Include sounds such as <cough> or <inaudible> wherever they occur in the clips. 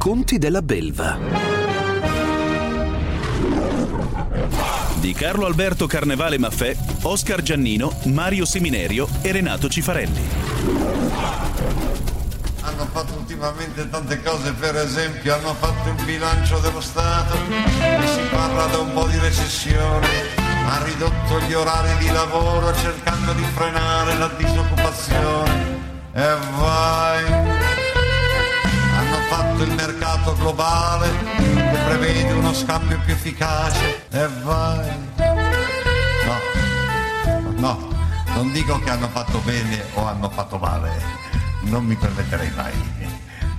Conti della belva. Di Carlo Alberto Carnevale Maffè, Oscar Giannino, Mario Seminerio e Renato Cifarelli. Hanno fatto ultimamente tante cose, per esempio hanno fatto il bilancio dello Stato si parla da un po' di recessione, ha ridotto gli orari di lavoro cercando di frenare la disoccupazione e vai. Fatto il mercato globale che prevede uno scambio più efficace e vai. No, no, non dico che hanno fatto bene o hanno fatto male, non mi permetterei mai.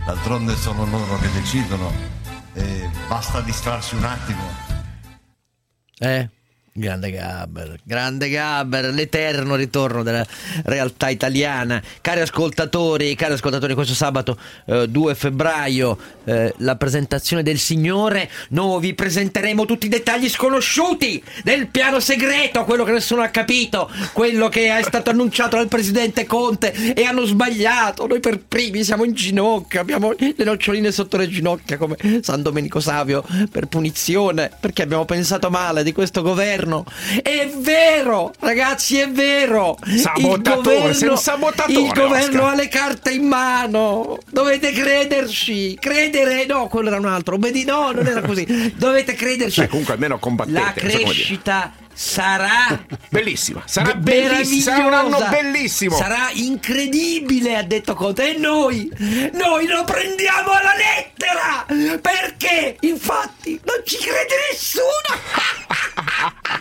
D'altronde sono loro che decidono e basta distrarsi un attimo. Eh, grande Gabber, grande Gabber, l'eterno ritorno della realtà italiana. Cari ascoltatori, cari ascoltatori, questo sabato eh, 2 febbraio eh, la presentazione del Signore. Noi vi presenteremo tutti i dettagli sconosciuti del piano segreto, quello che nessuno ha capito, quello che è stato annunciato dal presidente Conte e hanno sbagliato. Noi per primi siamo in ginocchio, abbiamo le noccioline sotto le ginocchia come San Domenico Savio per punizione, perché abbiamo pensato male di questo governo. È vero, ragazzi, è vero. Sabotatore, sei un sabotatore, Il governo ha le carte in mano. Dovete crederci. Credere, no, quello era un altro. Obbedi- no, non era così. <laughs> Dovete crederci. Cioè, comunque almeno combattete. La crescita sarà Bellissima, sarà be- bellissima, sarà un anno bellissimo. Sarà incredibile, ha detto Conte. E noi, noi lo prendiamo alla lettera. Perché? Infatti, non ci crede nessuno. <laughs>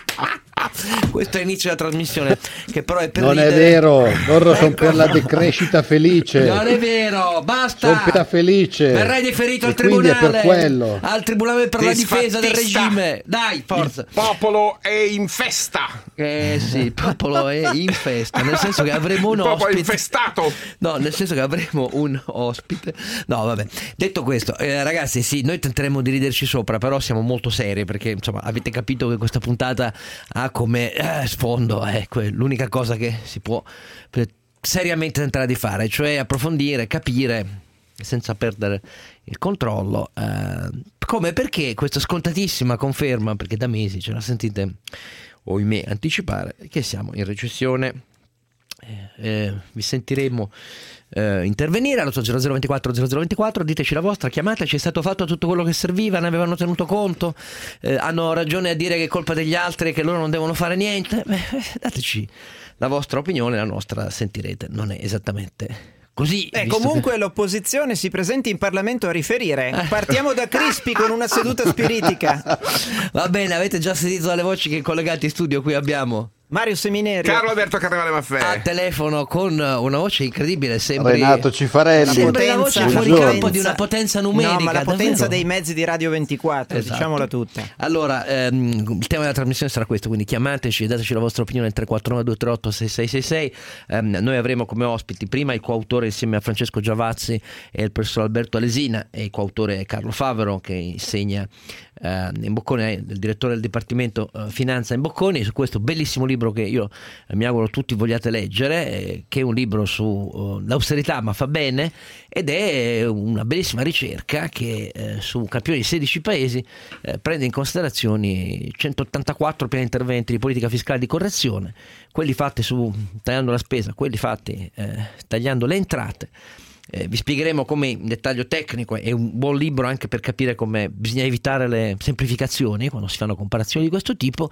Questo è l'inizio della trasmissione, che però è per Non è ridere. vero, loro sono Ecco. per la decrescita felice. Non è vero, basta. Sono per la felice. Verrai deferito al E è tribunale. per quello. Al tribunale per la difesa del regime. Dai, forza. Il popolo è in festa. Eh sì, il popolo è in festa, nel senso che avremo un Il popolo è ospite. infestato. No, nel senso che avremo un ospite. No, vabbè. Detto questo, eh, ragazzi, sì, noi tenteremo di riderci sopra, però siamo molto seri perché, insomma, avete capito che questa puntata ha come eh, sfondo eh, que- l'unica cosa che si può eh, seriamente tentare di fare, cioè approfondire, capire senza perdere il controllo eh, come perché questa scontatissima conferma perché da mesi ce la sentite ohimè anticipare che siamo in recessione. Eh, eh, vi sentiremo eh, intervenire allo 0024 0024 diteci la vostra chiamateci è stato fatto tutto quello che serviva ne avevano tenuto conto Eh, hanno ragione a dire che è colpa degli altri e che loro non devono fare niente Beh, eh, dateci la vostra opinione la nostra sentirete non è esattamente così Eh, visto che- comunque l'opposizione si presenti in Parlamento a riferire. Partiamo da Crispi con una seduta spiritica. <laughs> va bene avete già sentito dalle voci che collegati in studio qui abbiamo Mario Seminerio. Carlo Alberto Carnevale Maffè. a telefono con una voce incredibile sembri Renato Cifarelli. sembri la voce Potenza, fuori campo di una potenza numerica No, ma la potenza davvero. dei mezzi di Radio 24, Esatto. diciamola tutta. Allora, ehm, il tema della trasmissione sarà questo, quindi chiamateci e dateci la vostra opinione al 349 238 6666. Ehm, noi avremo come ospiti prima il coautore insieme a Francesco Giavazzi e il professor Alberto Alesina e il coautore è Carlo Favero che insegna eh, è il direttore del Dipartimento eh, Finanza in Bocconi, su questo bellissimo libro che io eh, mi auguro tutti vogliate leggere, eh, che è un libro sull'austerità ma fa bene ed è una bellissima ricerca che eh, su un campione di 16 paesi eh, prende in considerazione 184 piani interventi di politica fiscale di correzione, quelli fatti su tagliando la spesa, quelli fatti eh, tagliando le entrate Eh, vi spiegheremo come in dettaglio tecnico è un buon libro anche per capire come bisogna evitare le semplificazioni quando si fanno comparazioni di questo tipo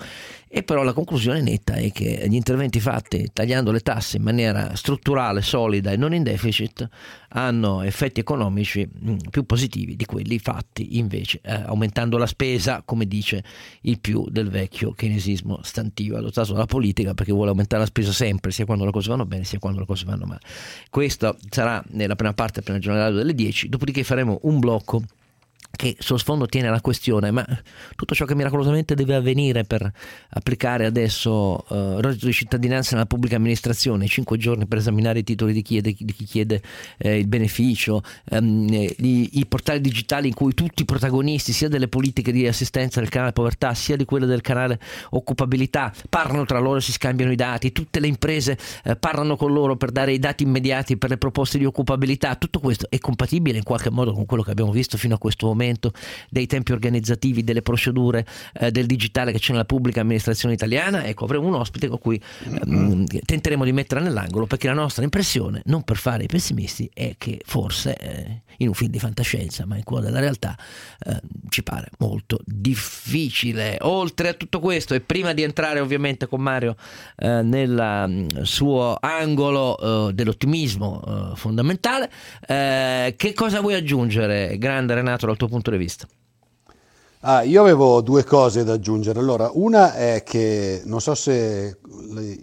e però la conclusione netta è che gli interventi fatti tagliando le tasse in maniera strutturale, solida e non in deficit hanno effetti economici mh, più positivi di quelli fatti invece eh, aumentando la spesa, come dice il più del vecchio keynesismo stantivo adottato dalla politica perché vuole aumentare la spesa sempre, sia quando le cose vanno bene sia quando le cose vanno male. Questo sarà nella prima parte, appena giornale delle 10, dopodiché faremo un blocco che sullo sfondo tiene la questione, ma tutto ciò che miracolosamente deve avvenire per applicare adesso eh, reddito di cittadinanza nella pubblica amministrazione, 5 giorni per esaminare i titoli di chi, di chi chiede eh, il beneficio, ehm, i, i, portali digitali in cui tutti i protagonisti sia delle politiche di assistenza del canale povertà sia di quelle del canale occupabilità parlano tra loro, si scambiano i dati, tutte le imprese eh, parlano con loro per dare i dati immediati per le proposte di occupabilità, tutto questo è compatibile in qualche modo con quello che abbiamo visto fino a questo momento dei tempi organizzativi, delle procedure eh, del digitale che c'è nella pubblica amministrazione italiana. Ecco, avremo un ospite con cui ehm, tenteremo di mettere nell'angolo perché la nostra impressione, non per fare i pessimisti, è che forse eh, in un film di fantascienza, ma in cuore della realtà, eh, ci pare molto difficile. Oltre a tutto questo, e prima di entrare ovviamente con Mario eh, nel mm, suo angolo eh, dell'ottimismo eh, fondamentale, che cosa vuoi aggiungere, grande Renato, dal tuo punto di vista? Ah, io avevo due cose da aggiungere. Allora, una è che non so se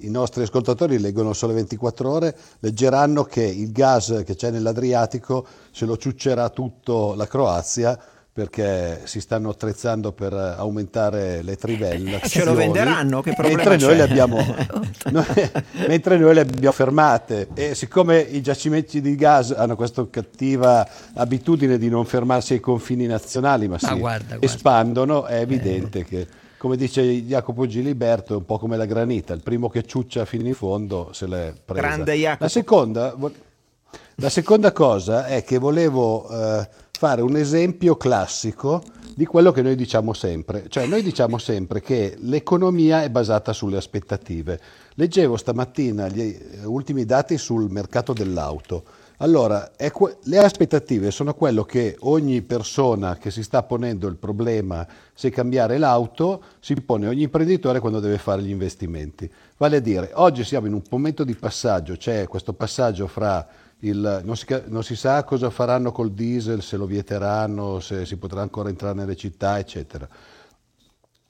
i nostri ascoltatori leggono sole 24 ore, leggeranno che il gas che c'è nell'Adriatico se lo ciuccerà tutto la Croazia perché si stanno attrezzando per aumentare le trivelle. Ce lo venderanno, che problema mentre noi, le abbiamo, <laughs> noi, <laughs> mentre noi le abbiamo fermate e siccome i giacimenti di gas hanno questa cattiva abitudine di non fermarsi ai confini nazionali ma si Ah, guarda, guarda. espandono, è evidente che come dice Jacopo Giliberto è un po' come la granita, il primo che ciuccia fino in fondo se l'è presa. Grande Jacopo. La seconda, la seconda cosa è che volevo eh, fare un esempio classico di quello che noi diciamo sempre. Cioè noi diciamo sempre che l'economia è basata sulle aspettative. Leggevo stamattina gli eh, ultimi dati sul mercato dell'auto. Allora, que- le aspettative sono quello che ogni persona che si sta ponendo il problema se cambiare l'auto si pone ogni imprenditore quando deve fare gli investimenti. Vale a dire, oggi siamo in un momento di passaggio, c'è questo passaggio fra il, non, si, non si sa cosa faranno col diesel, se lo vieteranno, se si potrà ancora entrare nelle città, eccetera.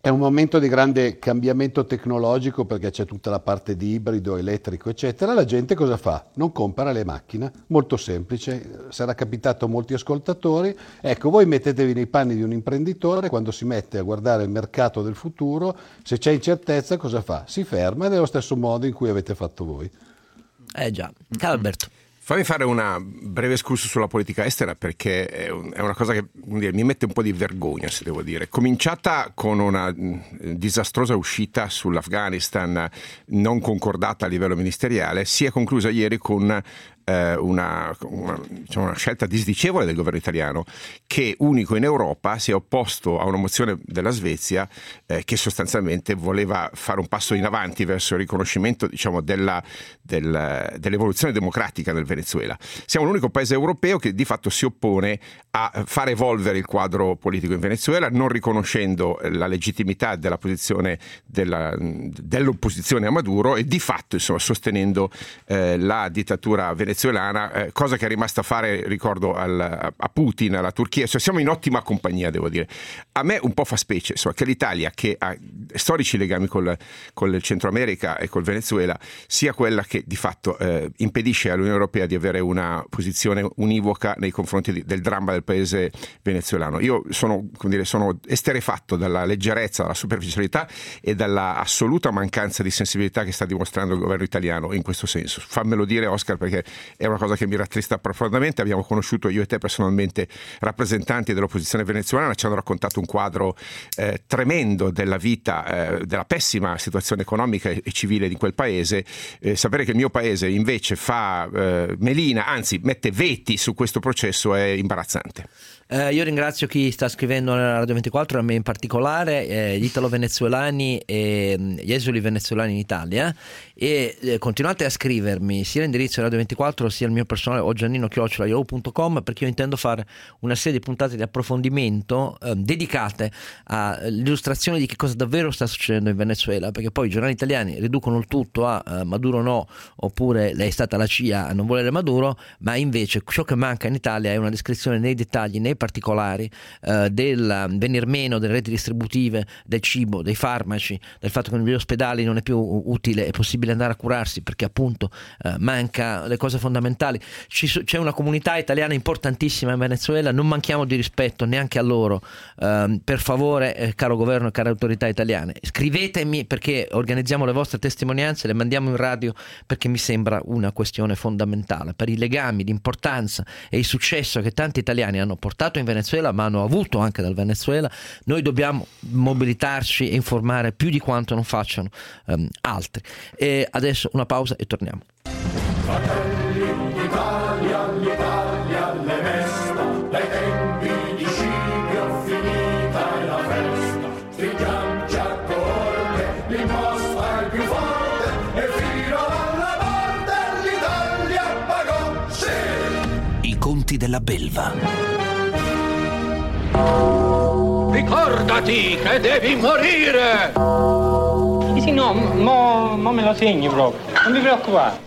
È un momento di grande cambiamento tecnologico perché c'è tutta la parte di ibrido, elettrico, eccetera. La gente cosa fa? Non compra le macchine, molto semplice, sarà capitato a molti ascoltatori. Ecco, voi mettetevi nei panni di un imprenditore quando si mette a guardare il mercato del futuro, se c'è incertezza cosa fa? Si ferma nello stesso modo in cui avete fatto voi. Eh già, Calberto. Fammi fare una breve escursus sulla politica estera perché è, un- è una cosa che dire, mi mette un po' di vergogna, se devo dire. Cominciata con una mh, disastrosa uscita sull'Afghanistan non concordata a livello ministeriale, si è conclusa ieri con eh, una, una- diciamo, una scelta disdicevole del governo italiano che unico in Europa si è opposto a una mozione della Svezia eh, che sostanzialmente voleva fare un passo in avanti verso il riconoscimento diciamo, della- del- dell'evoluzione democratica nel Venezuela. Siamo l'unico paese europeo che di fatto si oppone a far evolvere il quadro politico in Venezuela, non riconoscendo eh, la legittimità della posizione della- dell'opposizione a Maduro e di fatto insomma, sostenendo eh, la dittatura venezuelana, eh, cosa che è rimasta a fare, ricordo, al- a Putin, alla Turchia. Cioè, siamo in ottima compagnia, devo dire. A me un po' fa specie insomma, che l'Italia, che ha storici legami col, con il Centro America e col Venezuela, sia quella che di fatto eh, impedisce all'Unione Europea di avere una posizione univoca nei confronti di- del dramma del paese venezuelano. Io sono, come dire, sono esterefatto dalla leggerezza, dalla superficialità e dalla assoluta mancanza di sensibilità che sta dimostrando il governo italiano in questo senso. Fammelo dire, Oscar, perché è una cosa che mi rattrista profondamente. Abbiamo conosciuto io e te personalmente rappresentanti dell'opposizione venezuelana, ci hanno raccontato un quadro eh, tremendo della vita, eh, della pessima situazione economica e civile di quel paese. Eh, sapere che il mio paese invece fa eh, melina, anzi mette veti su questo processo è imbarazzante. Eh, io ringrazio chi sta scrivendo nella Radio 24, a me in particolare, eh, gli italo-venezuelani e mm, gli esuli venezuelani in Italia. E eh, continuate a scrivermi sia all'indirizzo radio24 l'altro sia il mio personale o giannino.yahoo.com perché io intendo fare una serie di puntate di approfondimento eh, dedicate all'illustrazione di che cosa davvero sta succedendo in Venezuela, perché poi i giornali italiani riducono il tutto a eh, Maduro no, oppure lei è stata la CIA a non volere Maduro, ma invece ciò che manca in Italia è una descrizione nei dettagli, nei particolari eh, del venir meno delle reti distributive, del cibo, dei farmaci, del fatto che negli ospedali non è più utile, è possibile andare a curarsi perché appunto eh, manca le cose fondamentali. Ci c'è una comunità italiana importantissima in Venezuela, non manchiamo di rispetto neanche a loro. Ehm, per favore, eh, caro governo e care autorità italiane, scrivetemi perché organizziamo le vostre testimonianze, le mandiamo in radio perché mi sembra una questione fondamentale per i legami, l'importanza e il successo che tanti italiani hanno portato in Venezuela, ma hanno avuto anche dal Venezuela. Noi dobbiamo mobilitarci e informare più di quanto non facciano ehm, altri. E adesso una pausa e torniamo. I conti della belva. Ricordati che devi morire! Sì, sì, no, mo, mo me lo segni proprio. Non vi preoccupare.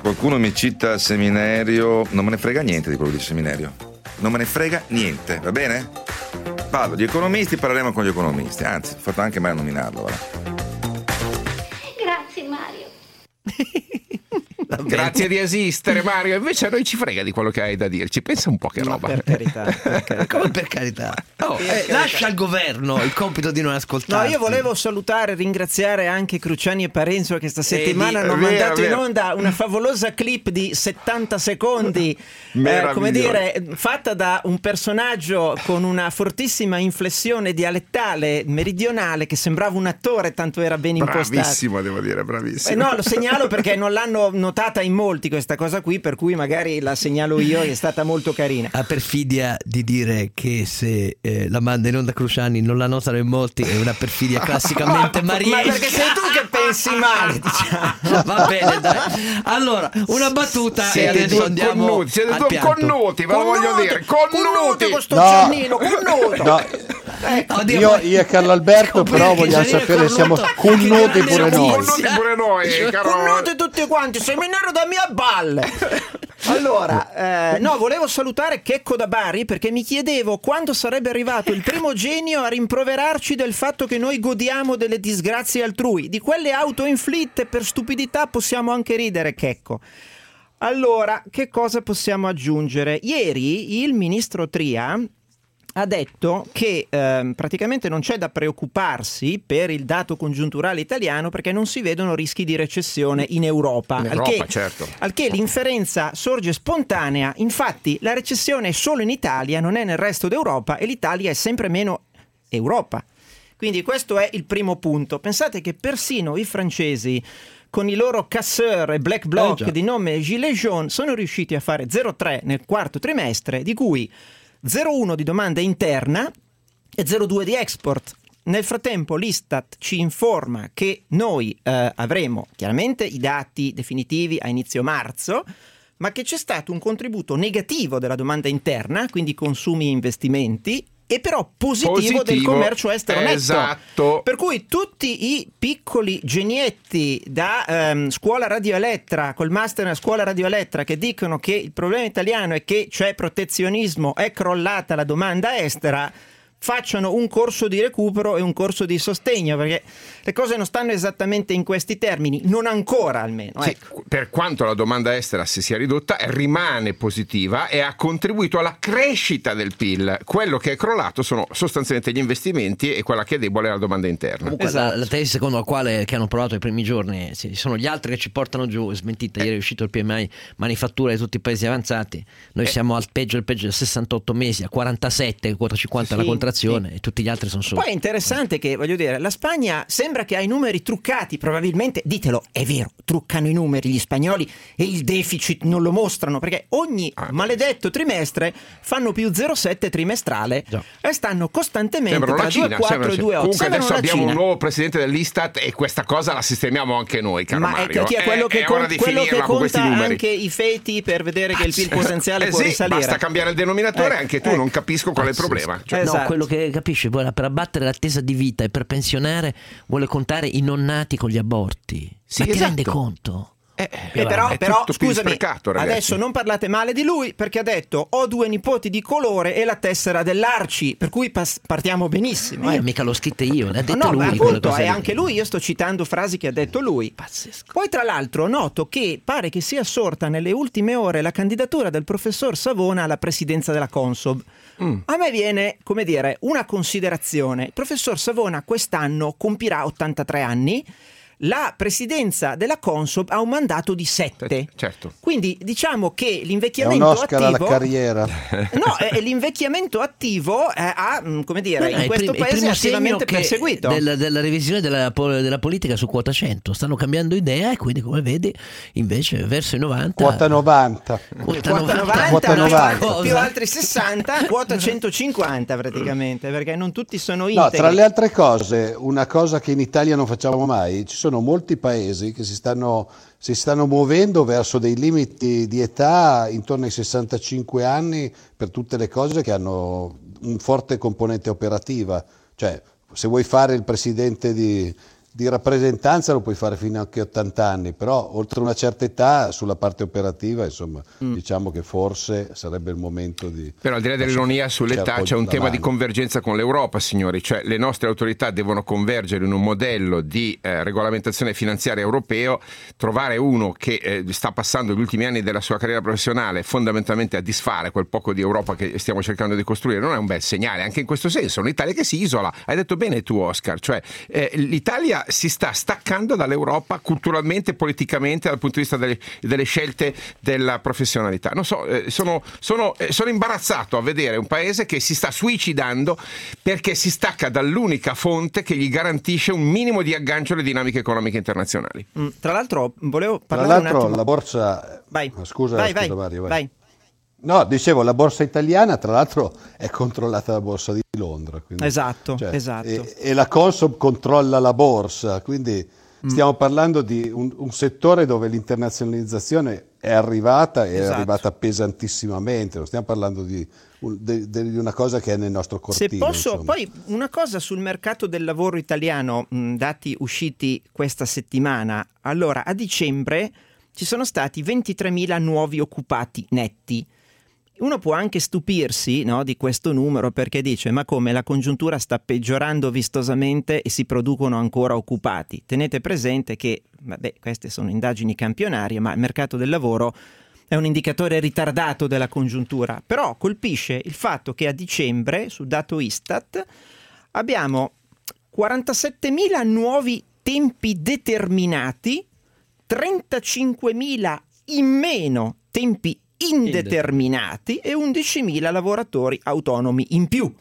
Qualcuno mi cita il seminario, non me ne frega niente di quello di seminario. Non me ne frega niente, va bene? Parlo di economisti, parleremo con gli economisti. Anzi, ho fatto anche mai a nominarlo. va. <laughs> Grazie di esistere, Mario. Invece a noi ci frega di quello che hai da dirci. Pensa un po' che roba. Per carità, per <laughs> carità. Come per carità? Oh, Per eh, carità. lascia al governo il compito di non No, ascoltare. io volevo salutare e ringraziare anche Cruciani e Parenzo che questa settimana Eh, hanno vero, mandato in vero. onda una favolosa clip di 70 secondi, eh, come dire, fatta da un personaggio con una fortissima inflessione dialettale meridionale che sembrava un attore, tanto era ben impostato. Bravissimo, devo dire, Eh, bravissimo. no, lo segnalo perché non l'hanno notata in molti questa cosa qui, per cui magari la segnalo io è stata molto carina. La perfidia di dire che se eh, la manda in onda Cruciani non la notano in molti è una perfidia <laughs> classicamente Ma mariesca. perché sei tu che pensi male, diciamo. <laughs> Va bene, dai. Allora, una battuta e Siete adesso due andiamo connuti, siete due connuti, ve lo voglio dire. Connuti Connuti! questo No. Giannino, connuto. No, Oddio, io, io e Carlo Alberto però vogliamo sapere siamo che pure noi. Connuti pure noi. Connuti tutti quanti, seminario da mia balle. <laughs> Allora, eh, no, volevo salutare Checco da Bari perché mi chiedevo quando sarebbe arrivato il primo <laughs> genio a rimproverarci del fatto che noi godiamo delle disgrazie altrui. Di quelle autoinflitte per stupidità possiamo anche ridere, Checco. Allora, che cosa possiamo aggiungere? Ieri il ministro Tria ha detto che ehm, praticamente non c'è da preoccuparsi per il dato congiunturale italiano perché non si vedono rischi di recessione in Europa. In al, Europa, che, certo. al che l'inferenza sorge spontanea, infatti la recessione è solo in Italia, non è nel resto d'Europa e l'Italia è sempre meno Europa. Quindi questo è il primo punto. Pensate che persino i francesi con i loro casseur e black Eh, bloc già. di nome Gilets jaunes sono riusciti a fare 0,3 nel quarto trimestre, di cui 0,1 di domanda interna e 0,2 di export. Nel frattempo l'Istat ci informa che noi eh, avremo chiaramente i dati definitivi a inizio marzo, ma che c'è stato un contributo negativo della domanda interna, quindi consumi e investimenti, e però positivo, del Positivo, commercio estero netto. esatto. Per cui tutti i piccoli genietti da ehm, scuola radioelettra, col master a scuola radioelettra, che dicono che il problema italiano è che c'è protezionismo, è crollata la domanda estera, facciano un corso di recupero e un corso di sostegno, perché le cose non stanno esattamente in questi termini, non ancora almeno. Sì, ecco. per quanto la domanda estera si sia ridotta, rimane positiva e ha contribuito alla crescita del PIL. Quello che è crollato sono sostanzialmente gli investimenti e quella che è debole è la domanda interna. Comunque Esatto. la, la tesi secondo la quale che hanno provato i primi giorni sì, sono gli altri che ci portano giù, smentita, ieri è uscito il PMI manifattura di tutti i paesi avanzati, noi siamo al peggio del peggio da 68 mesi a 47, quota 50 la Sì. Contrazione, inflazione e tutti gli altri sono sotto. Poi è interessante che, voglio dire, la Spagna sembra che ha i numeri truccati, probabilmente, ditelo, è vero, truccano i numeri gli spagnoli e il deficit non lo mostrano, perché ogni Ah. maledetto trimestre fanno più 0,7 trimestrale e stanno costantemente Sembra una tra Cina. 2,4 sembra e una Cina. 2,8. Comunque Sembrano adesso abbiamo Cina. un nuovo presidente dell'Istat e questa cosa la sistemiamo anche noi, caro Ma è, Mario. chi è quello che, è con- quello che conta anche i feti per vedere che il PIL potenziale Eh può sì, risalire. Basta cambiare il denominatore, Ecco, anche tu ecco. non capisco qual è il problema. Cioè, No, Esatto. Quello che capisci, vuole per abbattere l'attesa di vita e per pensionare vuole contare i non nati con gli aborti. Sì, Ma ti esatto. rende conto? Eh, però, è però, più scusami, sprecato, adesso non parlate male di lui perché ha detto ho due nipoti di colore e la tessera dell'Arci, per cui pas- partiamo benissimo. Eh. io mica l'ho scritta io, l'ha detto No, lui. appunto, lì. anche lui, io sto citando frasi che ha detto lui. Pazzesco. Poi tra l'altro noto che pare che sia sorta nelle ultime ore la candidatura del professor Savona alla presidenza della Consob. Mm. A me viene, come dire, una considerazione. Il professor Savona quest'anno compirà 83 anni. La presidenza della Consob ha un mandato di 7. Certo. Quindi diciamo che l'invecchiamento Oscar alla attivo carriera. <laughs> No, eh, l'invecchiamento attivo eh, ha, mm, come dire, No, in il questo prim- paese è attivamente perseguito. del- della revisione della, della politica su quota 100 stanno cambiando idea e quindi come vedi invece verso i 90 Quota 90. quota Quota 90, Quota più 90. altri- più altri 60, quota 150 praticamente, perché non tutti sono No, integri. tra le altre cose, una cosa che in Italia non facciamo mai, ci sono molti paesi che si stanno, si stanno muovendo verso dei limiti di età intorno ai 65 anni per tutte le cose che hanno un forte componente operativa. Cioè, se vuoi fare il presidente di, di rappresentanza lo puoi fare fino anche a 80 anni, però oltre una certa età sulla parte operativa, insomma, diciamo che forse sarebbe il momento di... Però al di là dell'ironia sull'età c'è un tema di convergenza con l'Europa, signori, cioè le nostre autorità devono convergere in un modello di eh, regolamentazione finanziaria europeo, trovare uno che eh, sta passando gli ultimi anni della sua carriera professionale fondamentalmente a disfare quel poco di Europa che stiamo cercando di costruire, non è un bel segnale, anche in questo senso, un'Italia che si isola, hai detto bene tu Oscar, cioè eh, l'Italia si sta staccando dall'Europa culturalmente, politicamente, dal punto di vista delle, delle scelte della professionalità. Non so, eh, sono, sono, eh, sono imbarazzato a vedere un paese che si sta suicidando perché si stacca dall'unica fonte che gli garantisce un minimo di aggancio alle dinamiche economiche internazionali. Mm, Tra l'altro volevo Tra parlare un l'altro attimo... la borsa... Vai. Scusa, vai, scusa vai, Mario, vai. vai. No, dicevo, la borsa italiana tra l'altro è controllata dalla borsa di Londra. quindi- Esatto, cioè, esatto. E, e la Consob controlla la borsa, quindi Mm. stiamo parlando di un, un settore dove l'internazionalizzazione è arrivata e è Esatto. arrivata pesantissimamente, non stiamo parlando di, de- di una cosa che è nel nostro Se cortile. posso, insomma. poi una cosa sul mercato del lavoro italiano, mh, dati usciti questa settimana. Allora, a dicembre ci sono stati 23.000 nuovi occupati netti. Uno può anche stupirsi no, di questo numero perché dice ma come la congiuntura sta peggiorando vistosamente e si producono ancora occupati. Tenete presente che, vabbè, queste sono indagini campionarie, ma il mercato del lavoro è un indicatore ritardato della congiuntura, però colpisce il fatto che a dicembre, su dato Istat, abbiamo 47.000 nuovi tempi determinati, 35.000 in meno tempi indeterminati e 11.000 lavoratori autonomi in più.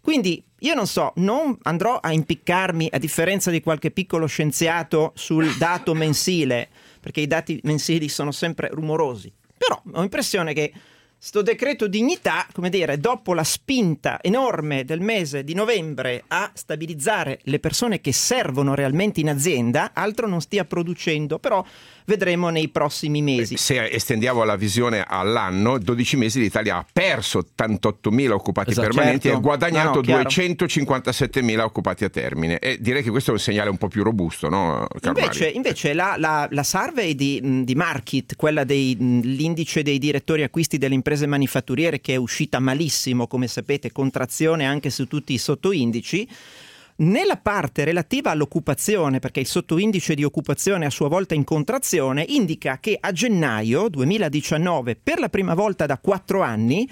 Quindi io non so, non andrò a impiccarmi, a differenza di qualche piccolo scienziato, sul dato mensile, perché i dati mensili sono sempre rumorosi. Però ho l'impressione che sto decreto dignità, come dire, dopo la spinta enorme del mese di novembre a stabilizzare le persone che servono realmente in azienda, altro non stia producendo, però vedremo nei prossimi mesi. Se estendiamo la visione all'anno, 12 mesi l'Italia ha perso 88.000 occupati Esatto, permanenti e certo. ha guadagnato No, no, chiaro. 257.000 occupati a termine. E direi che questo è un segnale un po' più robusto, no, Invece, invece la, la- la survey di, di Market, quella dell'indice dei direttori acquisti delle imprese manifatturiere che è uscita malissimo, come sapete, contrazione anche su tutti i sottoindici, nella parte relativa all'occupazione, perché il sottoindice di occupazione a sua volta in contrazione, indica che a gennaio 2019, per la prima volta da quattro anni,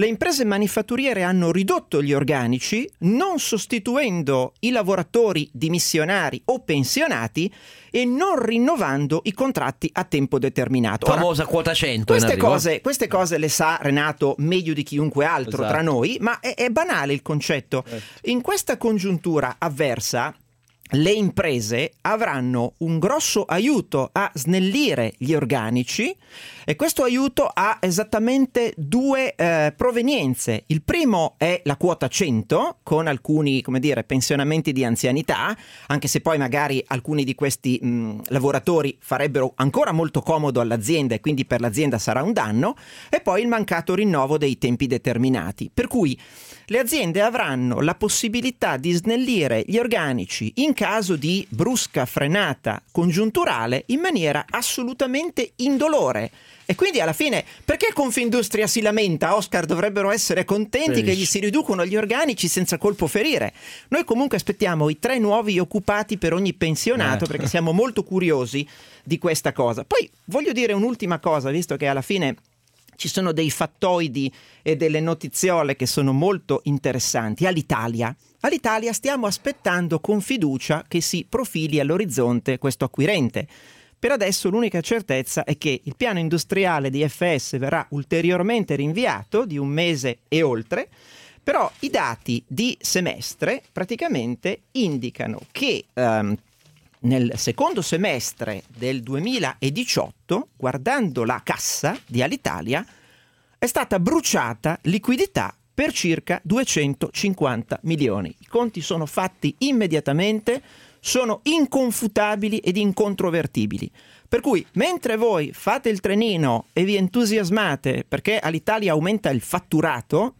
le imprese manifatturiere hanno ridotto gli organici non sostituendo i lavoratori dimissionari o pensionati e non rinnovando i contratti a tempo determinato. Ora, Famosa quota 100 in queste arrivo. cose, queste cose le sa Renato meglio di chiunque altro Esatto. tra noi, ma è, è banale il concetto. In questa congiuntura avversa, le imprese avranno un grosso aiuto a snellire gli organici e questo aiuto ha esattamente due eh, provenienze. Il primo è la quota 100 con alcuni, come dire, pensionamenti di anzianità, anche se poi magari alcuni di questi mh, lavoratori farebbero ancora molto comodo all'azienda e quindi per l'azienda sarà un danno, e poi il mancato rinnovo dei tempi determinati. Per cui le aziende avranno la possibilità di snellire gli organici in caso di brusca frenata congiunturale in maniera assolutamente indolore. E quindi alla fine, perché Confindustria si lamenta? Oscar dovrebbero essere contenti che gli si riducono gli organici senza colpo ferire. Noi comunque aspettiamo i tre nuovi occupati per ogni pensionato Eh. perché siamo molto curiosi di questa cosa. Poi voglio dire un'ultima cosa, visto che alla fine ci sono dei fattoidi e delle notiziole che sono molto interessanti. All'Italia. All'Italia stiamo aspettando con fiducia che si profili all'orizzonte questo acquirente. Per adesso l'unica certezza è che il piano industriale di FS verrà ulteriormente rinviato di un mese e oltre, però i dati di semestre praticamente indicano che ehm, nel secondo semestre del 2018, guardando la cassa di Alitalia, è stata bruciata liquidità per circa 250 milioni. I conti sono fatti immediatamente, sono inconfutabili ed incontrovertibili. Per cui, mentre voi fate il trenino e vi entusiasmate perché all'Italia aumenta il fatturato,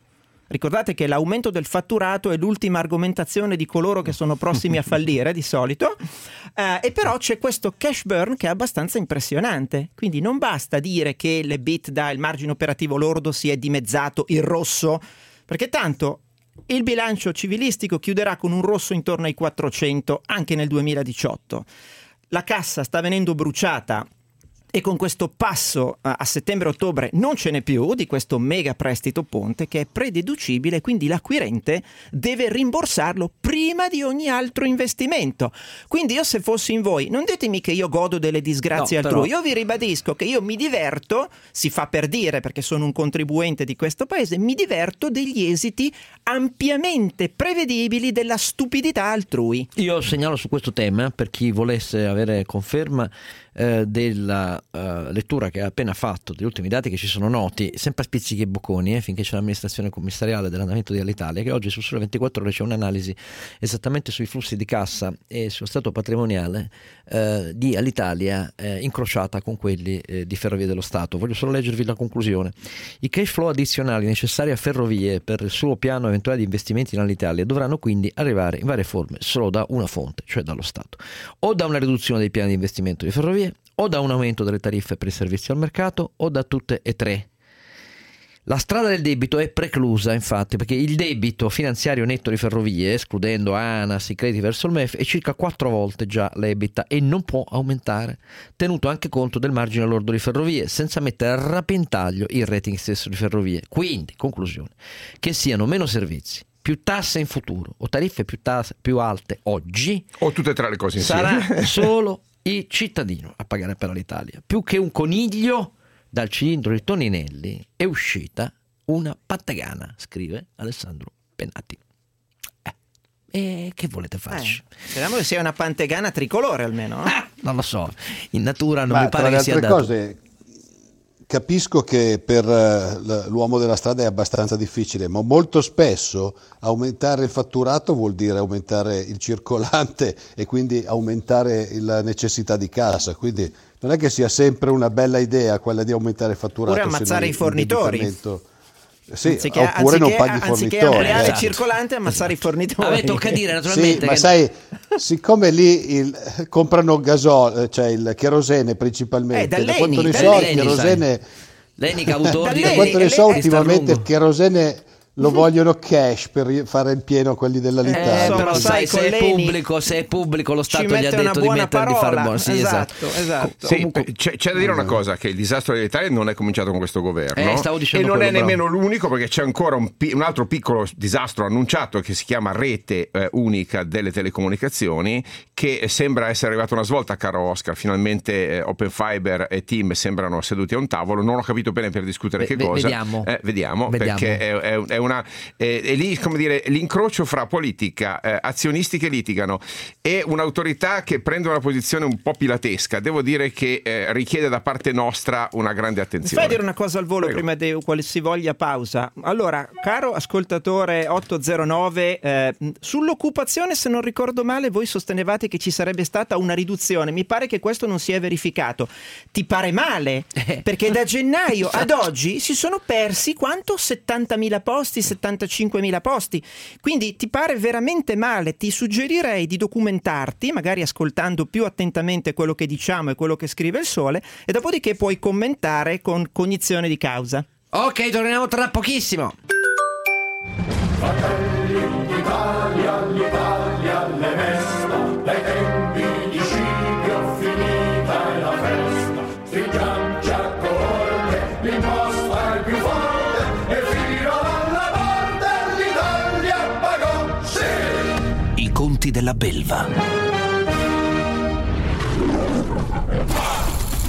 Ricordate che l'aumento del fatturato è l'ultima argomentazione di coloro che sono prossimi a fallire di solito, eh, e però c'è questo cash burn che è abbastanza impressionante. Quindi non basta dire che l'EBITDA, il margine operativo lordo, si è dimezzato il rosso, perché tanto il bilancio civilistico chiuderà con un rosso intorno ai 400 anche nel 2018. La cassa sta venendo bruciata e con questo passo eh, a settembre-ottobre non ce n'è più di questo mega prestito ponte che è prededucibile, quindi l'acquirente deve rimborsarlo prima di ogni altro investimento. Quindi io se fossi in voi, non ditemi che io godo delle disgrazie No, altrui, però- io vi ribadisco che io mi diverto, si fa per dire perché sono un contribuente di questo paese, mi diverto degli esiti ampiamente prevedibili della stupidità altrui. Io segnalo su questo tema per chi volesse avere conferma eh, della eh, lettura che ha appena fatto, degli ultimi dati che ci sono noti, sempre a spizzichi e bocconi, eh, finché c'è l'amministrazione commissariale dell'andamento di Alitalia, che oggi su Sole 24 ore c'è un'analisi esattamente sui flussi di cassa e sullo stato patrimoniale eh, di Alitalia eh, incrociata con quelli eh, di Ferrovie dello Stato. Voglio solo leggervi la conclusione. I cash flow addizionali necessari a Ferrovie per il suo piano eventuale di investimenti in Alitalia dovranno quindi arrivare in varie forme solo da una fonte, cioè dallo Stato, o da una riduzione dei piani di investimento di Ferrovie, o da un aumento delle tariffe per i servizi al mercato, o da tutte e tre. La strada del debito è preclusa, infatti, perché il debito finanziario netto di ferrovie, escludendo ANAS, i crediti verso il MEF, è circa quattro volte già l'EBITA e non può aumentare, tenuto anche conto del margine lordo di ferrovie, senza mettere a repentaglio il rating stesso di ferrovie. Quindi, conclusione, che siano meno servizi, più tasse in futuro o tariffe più, tasse, più alte oggi, O tutte e tre le cose insieme. sarà <laughs> solo il cittadino a pagare per l'Italia. Più che un coniglio dal cilindro di Toninelli è uscita una patagana, scrive Alessandro Penati. Eh, e che volete farci? Eh, speriamo che sia una pantegana tricolore almeno. eh? Non lo so, in natura non Ma mi tra pare le che sia altre dato. cose, capisco che per eh, l'uomo della strada è abbastanza difficile, ma molto spesso aumentare il fatturato vuol dire aumentare il circolante e quindi aumentare la necessità di cassa. Quindi non è che sia sempre una bella idea quella di aumentare il fatturato. Oppure ammazzare i fornitori. Sì, anziché, oppure non anziché- paghi i anziché fornitori. ampliare il eh. circolante, ammazzare i fornitori. A me tocca dire naturalmente Sì, ma che sai, siccome lì il- comprano gasolo, cioè il cherosene principalmente, Eh, da quanto ne so, il cherosene, L'Eni che ha avuto Da ordine da lei- quanto ne so, ultimamente il cherosene lo vogliono cash per fare il pieno quelli dell'Alitalia. Eh, però sai, se è, pubblico, se è pubblico, lo Stato gli ha detto di buona mettere di fare parola. buono. Sì, esatto. esatto. Sì, Comunque- beh, c'è, c'è da dire una cosa, che il disastro dell'Italia non è cominciato con questo governo Eh, stavo dicendo e non è nemmeno l'unico perché c'è ancora un, pi- un altro piccolo disastro annunciato che si chiama rete eh, unica delle telecomunicazioni che sembra essere arrivata una svolta caro Oscar, finalmente eh, Open Fiber e Team sembrano seduti a un tavolo, non ho capito bene per discutere Ve- che ve- cosa. vediamo. Eh, vediamo, Vediamo. perché è, è- è una, è- è lì, come dire, l'incrocio fra politica, eh, azionisti che litigano e un'autorità che prende una posizione un po' pilatesca. Devo dire che eh, richiede da parte nostra una grande Mi attenzione. fai dire una cosa al volo Prego. prima di qualsivoglia pausa? Allora, caro ascoltatore 809, eh, sull'occupazione, se non ricordo male, voi sostenevate che ci sarebbe stata una riduzione. Mi pare che questo non si è verificato. Ti pare male? <laughs> Perché da gennaio ad oggi si sono persi quanto? 70.000 posti, 75.000 posti. Quindi ti pare veramente male? Ti suggerirei di documentarti, magari ascoltando più attentamente quello che diciamo e quello che scrive il Sole, e dopodiché puoi commentare con cognizione di causa. Ok, torniamo tra pochissimo. L'Italia, l'Italia le mesta, dai tempi di Scipio finita è la festa. Stringiamoci della belva.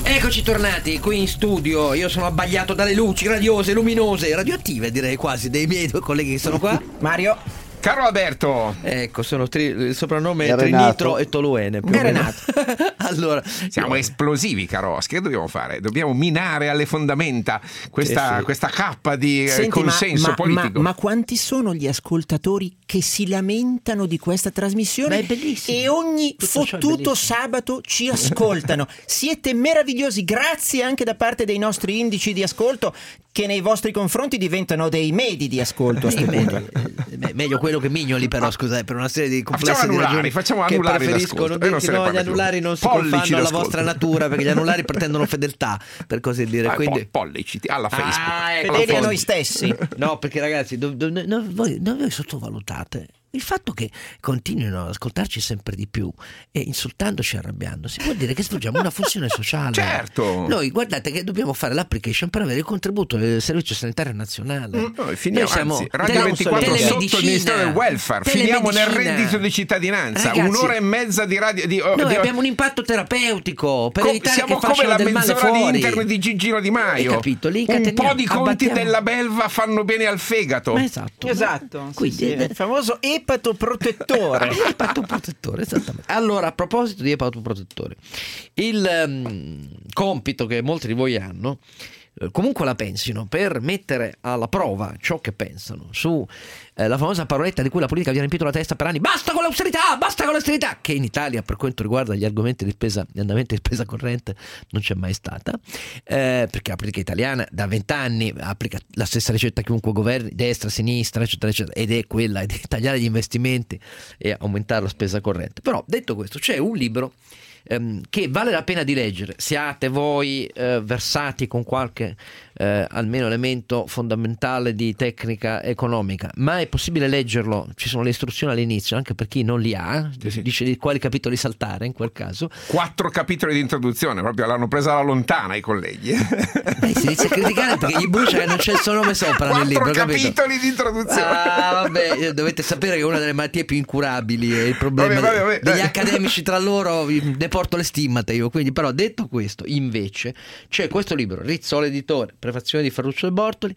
Eccoci tornati qui in studio. Io sono abbagliato dalle luci radiose, luminose, radioattive direi quasi dei miei due colleghi che sono qua. Mario, Caro Alberto, Ecco, sono tri- il soprannome è E Renato. Trinitro e Toluene. più E. Renato. <laughs> allora, siamo esplosivi, caro Oscar. Che dobbiamo fare? Dobbiamo minare alle fondamenta questa, Sì, sì. questa cappa di eh, Senti, ma- consenso ma, politico. ma- ma quanti sono gli ascoltatori che si lamentano di questa trasmissione Ma è bellissimo. e ogni Tutto fottuto sabato ci ascoltano? <laughs> Siete meravigliosi, grazie anche da parte dei nostri indici di ascolto che nei vostri confronti diventano dei medi di ascolto a punto. Eh, beh, meglio quello che Mignoli, però, scusate, per una serie di complessi Facciamo di ragioni facciamo che preferiscono ne no, gli anulari non si Pollici confanno alla vostra natura, perché gli anulari pretendono fedeltà, per così dire. Ah, Quindi... po- pollici alla Facebook. Ah, ecco. Alla Fedeli a noi stessi. <laughs> No, perché ragazzi, do- do- no, voi, no, voi sottovalutate straty. Il fatto che continuino ad ascoltarci sempre di più e insultandoci e arrabbiandosi vuol dire che svolgiamo una funzione <laughs> sociale. Certo. Noi guardate che dobbiamo fare l'application per avere il contributo del Servizio Sanitario Nazionale. Mm, Noi finiamo, Noi siamo anzi, Radio tele- 24 sotto il. Ministero del Welfare, finiamo nel reddito di cittadinanza, Ragazzi, un'ora e mezza di radio. Di, oh, Noi di- abbiamo un impatto terapeutico per co- evitare siamo che come facciano la del male mezz'ora di internet di Gigino Di Maio. Hai capito? Li un po' di conti abbattiamo. della belva fanno bene al fegato. Ma esatto. Esatto, sì, Quindi, sì, eh, il famoso epatoprotettore. <laughs> Epatoprotettore, esattamente. Allora, a proposito di epatoprotettore, il ehm, compito che molti di voi hanno, comunque la pensino, per mettere alla prova ciò che pensano su eh, famosa paroletta di cui la politica vi ha riempito la testa per anni, basta con l'austerità, basta con l'austerità, che in Italia per quanto riguarda gli argomenti di spesa, gli andamenti di spesa corrente non c'è mai stata, eh, perché la politica italiana da vent'anni applica la stessa ricetta chiunque governi, destra, sinistra, eccetera, eccetera, ed è quella di <laughs> tagliare gli investimenti e aumentare la spesa corrente. Però detto questo, c'è un libro ehm, che vale la pena di leggere, siate voi eh, versati con qualche eh, almeno elemento fondamentale di tecnica economica, ma è possibile leggerlo, ci sono le istruzioni all'inizio, anche per chi non li ha, dice di quali capitoli saltare in quel caso. Quattro capitoli di introduzione, proprio l'hanno presa alla lontana i colleghi. Eh, si inizia a criticare perché gli brucia che non c'è il suo nome sopra nel Quattro libro, capito? capitoli di introduzione. Ah, vabbè, dovete sapere che è una delle malattie più incurabili è il problema Vabbè, vabbè, vabbè, degli dai. accademici tra loro, ne porto le stimmate io. Quindi, però, detto questo, invece, c'è questo libro, Rizzolo Editore, prefazione di Ferruccio e Bortoli,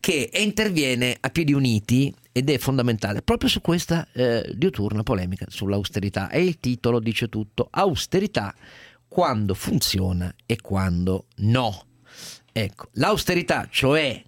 che interviene a piedi uniti ed è fondamentale proprio su questa eh, diuturna polemica sull'austerità. E il titolo dice tutto: austerità quando funziona e quando no. Ecco, l'austerità, cioè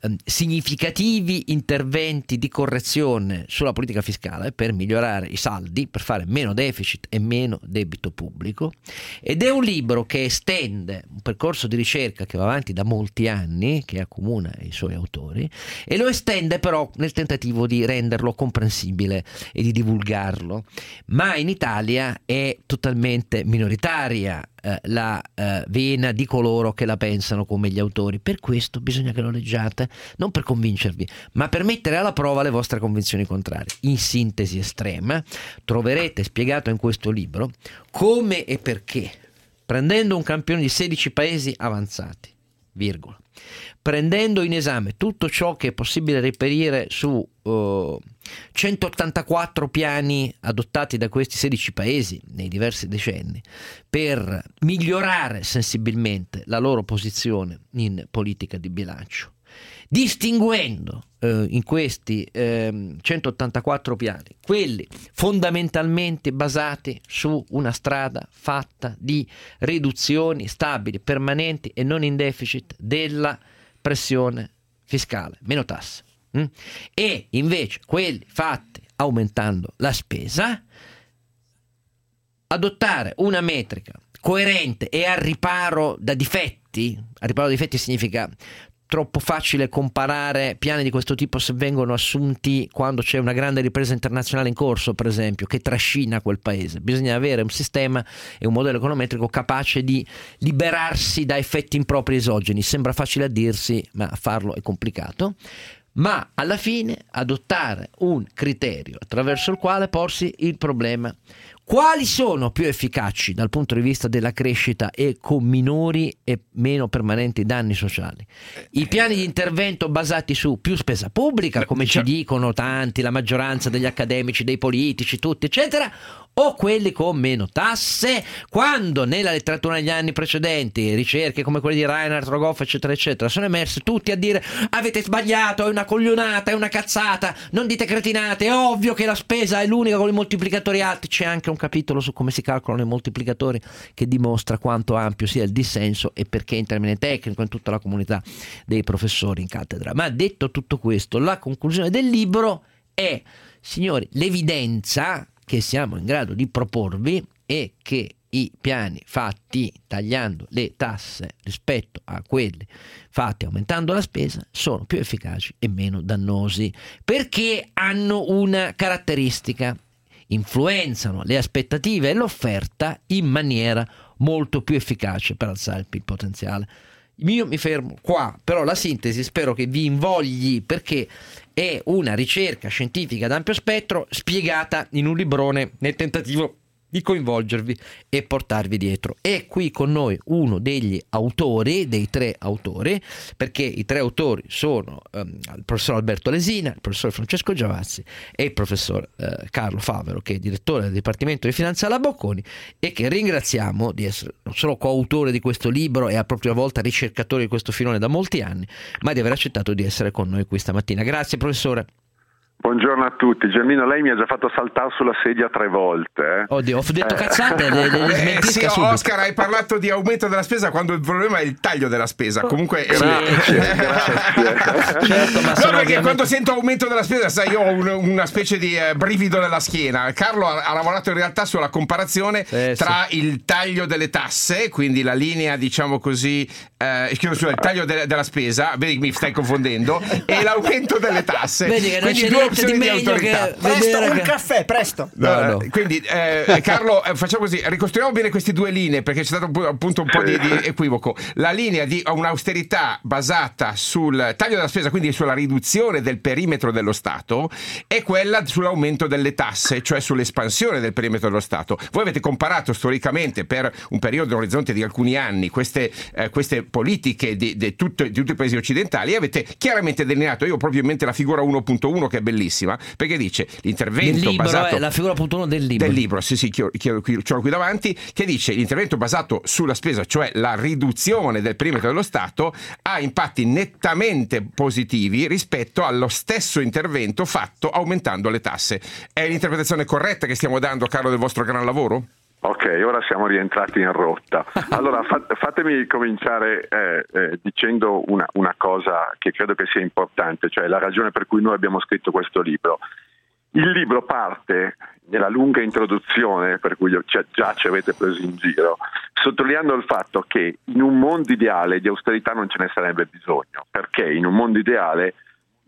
ehm, significativi interventi di correzione sulla politica fiscale per migliorare i saldi, per fare meno deficit e meno debito pubblico, ed è un libro che estende un percorso di ricerca che va avanti da molti anni, che accomuna i suoi autori, e lo estende però nel tentativo di renderlo comprensibile e di divulgarlo. Ma in Italia è totalmente minoritaria eh, la eh, vena di coloro che la pensano come gli autori. Per questo bisogna che lo leggiate non per convincervi, ma per mettere alla prova le vostre convinzioni contrarie. In sintesi estrema, troverete spiegato in questo libro come e perché, prendendo un campione di 16 paesi avanzati, virgola, prendendo in esame tutto ciò che è possibile reperire su uh, 184 piani adottati da questi 16 paesi nei diversi decenni per migliorare sensibilmente la loro posizione in politica di bilancio, distinguendo eh, in questi eh, 184 piani quelli fondamentalmente basati su una strada fatta di riduzioni stabili, permanenti e non in deficit della pressione fiscale, meno tasse. Hm? E invece quelli fatti aumentando la spesa, adottare una metrica coerente e al riparo da difetti, al riparo da difetti significa troppo facile comparare piani di questo tipo se vengono assunti quando c'è una grande ripresa internazionale in corso, per esempio, che trascina quel paese. Bisogna avere un sistema e un modello econometrico capace di liberarsi da effetti impropri esogeni. Sembra facile a dirsi, ma farlo è complicato. Ma alla fine adottare un criterio attraverso il quale porsi il problema quali sono più efficaci dal punto di vista della crescita e con minori e meno permanenti danni sociali? I piani di intervento basati su più spesa pubblica, come ci dicono tanti, la maggioranza degli accademici, dei politici, tutti, eccetera, o quelli con meno tasse, quando nella letteratura negli anni precedenti, ricerche come quelle di Reinhard Rogoff, eccetera, eccetera, sono emerse tutti a dire avete sbagliato, è una coglionata, è una cazzata, non dite cretinate, è ovvio che la spesa è l'unica con i moltiplicatori alti, c'è anche un capitolo su come si calcolano i moltiplicatori che dimostra quanto ampio sia il dissenso e perché in termini tecnico in tutta la comunità dei professori in cattedra. Ma detto tutto questo, la conclusione del libro è, signori, l'evidenza che siamo in grado di proporvi è che i piani fatti tagliando le tasse rispetto a quelli fatti aumentando la spesa sono più efficaci e meno dannosi perché hanno una caratteristica influenzano le aspettative e l'offerta in maniera molto più efficace per alzare il PIL potenziale. Io mi fermo qua, però la sintesi spero che vi invogli perché è una ricerca scientifica ad ampio spettro spiegata in un librone nel tentativo di coinvolgervi e portarvi dietro. È qui con noi uno degli autori, dei tre autori, perché i tre autori sono um, il professor Alberto Lesina, il professor Francesco Giavazzi e il professor uh, Carlo Favero, che è direttore del Dipartimento di Finanza alla Bocconi e che ringraziamo di essere non solo coautore di questo libro e a propria volta ricercatore di questo filone da molti anni, ma di aver accettato di essere con noi questa mattina. Grazie professore. Buongiorno a tutti. Germino, lei mi ha già fatto saltare sulla sedia tre volte. Eh? Oddio, ho detto cazzate. Le, le <laughs> eh, sì, Oscar, hai parlato di aumento della spesa quando il problema è il taglio della spesa. Comunque, sì, una... <laughs> grazie. certo, ma no, perché ovviamente... quando sento aumento della spesa, sai, io ho un, una specie di eh, brivido nella schiena. Carlo ha, ha, lavorato in realtà sulla comparazione sì, tra sì. il taglio delle tasse, quindi la linea, diciamo così, eh, scusa, il taglio de- della spesa, vedi che mi stai confondendo, <laughs> e l'aumento delle tasse. Vedi che quindi due opzioni di, di autorità. Presto un che... caffè, presto. No, no. Quindi, eh, Carlo, eh, facciamo così: ricostruiamo bene queste due linee perché c'è stato appunto un po' di, di equivoco. La linea di un'austerità basata sul taglio della spesa, quindi sulla riduzione del perimetro dello Stato, e quella sull'aumento delle tasse, cioè sull'espansione del perimetro dello Stato. Voi avete comparato storicamente per un periodo, un orizzonte di alcuni anni, queste, eh, queste politiche di, di, tutto, di tutti i paesi occidentali e avete chiaramente delineato. Io ho proprio in mente la figura 1.1 che è bellissima perché dice l'intervento libro, basato... Eh, la figura appunto uno del libro. Del libro, sì sì, ce l'ho qui davanti, che dice l'intervento basato sulla spesa, cioè la riduzione del perimetro dello Stato, ha impatti nettamente positivi rispetto allo stesso intervento fatto aumentando le tasse. È l'interpretazione corretta che stiamo dando, Carlo, del vostro gran lavoro? Ok, ora siamo rientrati in rotta. <laughs> Allora fatemi cominciare eh, eh, dicendo una, una, cosa che credo che sia importante, cioè la ragione per cui noi abbiamo scritto questo libro. Il libro parte nella lunga introduzione, per cui già ci avete preso in giro, sottolineando il fatto che in un mondo ideale di austerità non ce ne sarebbe bisogno, perché in un mondo ideale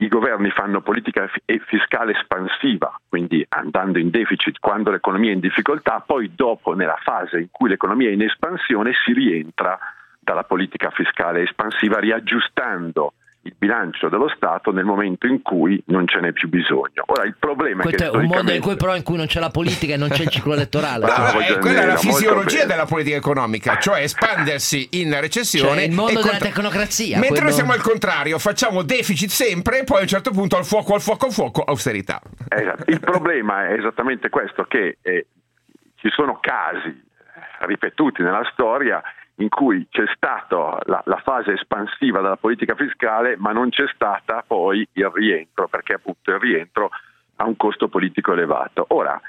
i governi fanno politica fiscale espansiva, quindi andando in deficit quando l'economia è in difficoltà, poi dopo nella fase in cui l'economia è in espansione si rientra dalla politica fiscale espansiva riaggiustando il bilancio dello Stato nel momento in cui non ce n'è più bisogno. Ora il problema Questo è è che un mondo in cui però in cui non c'è la politica e non c'è il ciclo <laughs> elettorale. Bravo, Eh, quella è la fisiologia della politica economica, cioè espandersi in recessione. Cioè, il mondo e della tecnocrazia, Mentre quello- noi siamo al contrario, facciamo deficit sempre e poi a un certo punto al fuoco, al fuoco, al fuoco, austerità. Esatto. Il problema è esattamente questo, che eh, ci sono casi ripetuti nella storia in cui c'è stata la, la fase espansiva della politica fiscale, ma non c'è stata poi il rientro, perché appunto il rientro ha un costo politico elevato. Ora,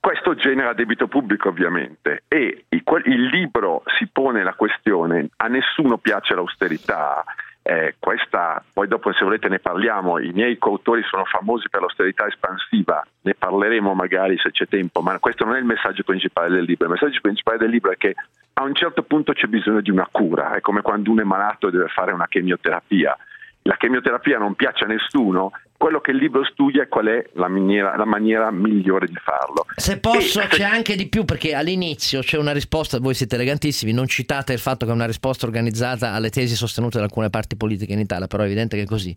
questo genera debito pubblico ovviamente e il, il libro si pone la questione, a nessuno piace l'austerità, eh, questa, poi dopo se volete ne parliamo, i miei coautori sono famosi per l'austerità espansiva, ne parleremo magari se c'è tempo, ma questo non è il messaggio principale del libro, il messaggio principale del libro è che a un certo punto c'è bisogno di una cura, è come quando uno è malato e deve fare una chemioterapia. La chemioterapia non piace a nessuno, quello che il libro studia è qual è la maniera, la maniera migliore di farlo. Se posso, E- c'è anche di più perché all'inizio c'è una risposta, voi siete elegantissimi, non citate il fatto che è una risposta organizzata alle tesi sostenute da alcune parti politiche in Italia, però è evidente che è così.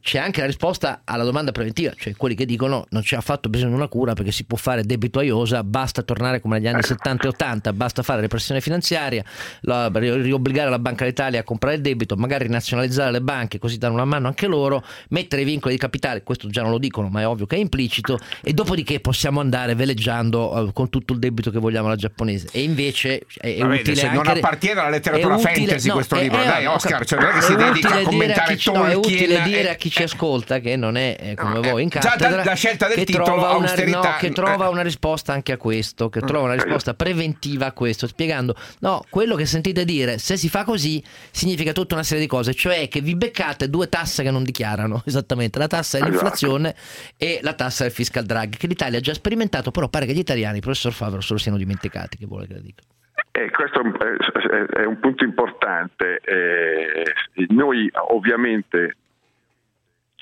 C'è anche la risposta alla domanda preventiva, cioè quelli che dicono non c'è affatto bisogno di una cura perché si può fare debito a iosa, basta tornare come negli anni 70 e 80, basta fare repressione finanziaria, la- riobbligare la Banca d'Italia a comprare il debito, magari nazionalizzare le banche così danno una mano anche loro, mettere i vincoli di capitale, questo già non lo dicono ma è ovvio che è implicito, e dopodiché possiamo andare veleggiando eh, con tutto il debito che vogliamo alla giapponese. E invece è, è Vabbè, utile non appartiene alla letteratura utile- fantasy no, questo è- libro, è- dai Oscar, cioè non è che si dedica a commentare chi ci- no, è utile dire a chi ci ascolta che non è eh, come No, voi in eh, già da- la scelta del titolo, trova una, austerità, no, che eh. trova una risposta anche a questo che trova una risposta preventiva a questo spiegando no quello che sentite dire se si fa così significa tutta una serie di cose cioè che vi beccate due tasse che non dichiarano <laughs> esattamente la tassa dell'inflazione e la tassa del fiscal drag che l'Italia ha già sperimentato però pare che gli italiani professor Favero se lo siano dimenticati che vuole che le dica E questo è un- è- è un punto importante. Eh, Noi ovviamente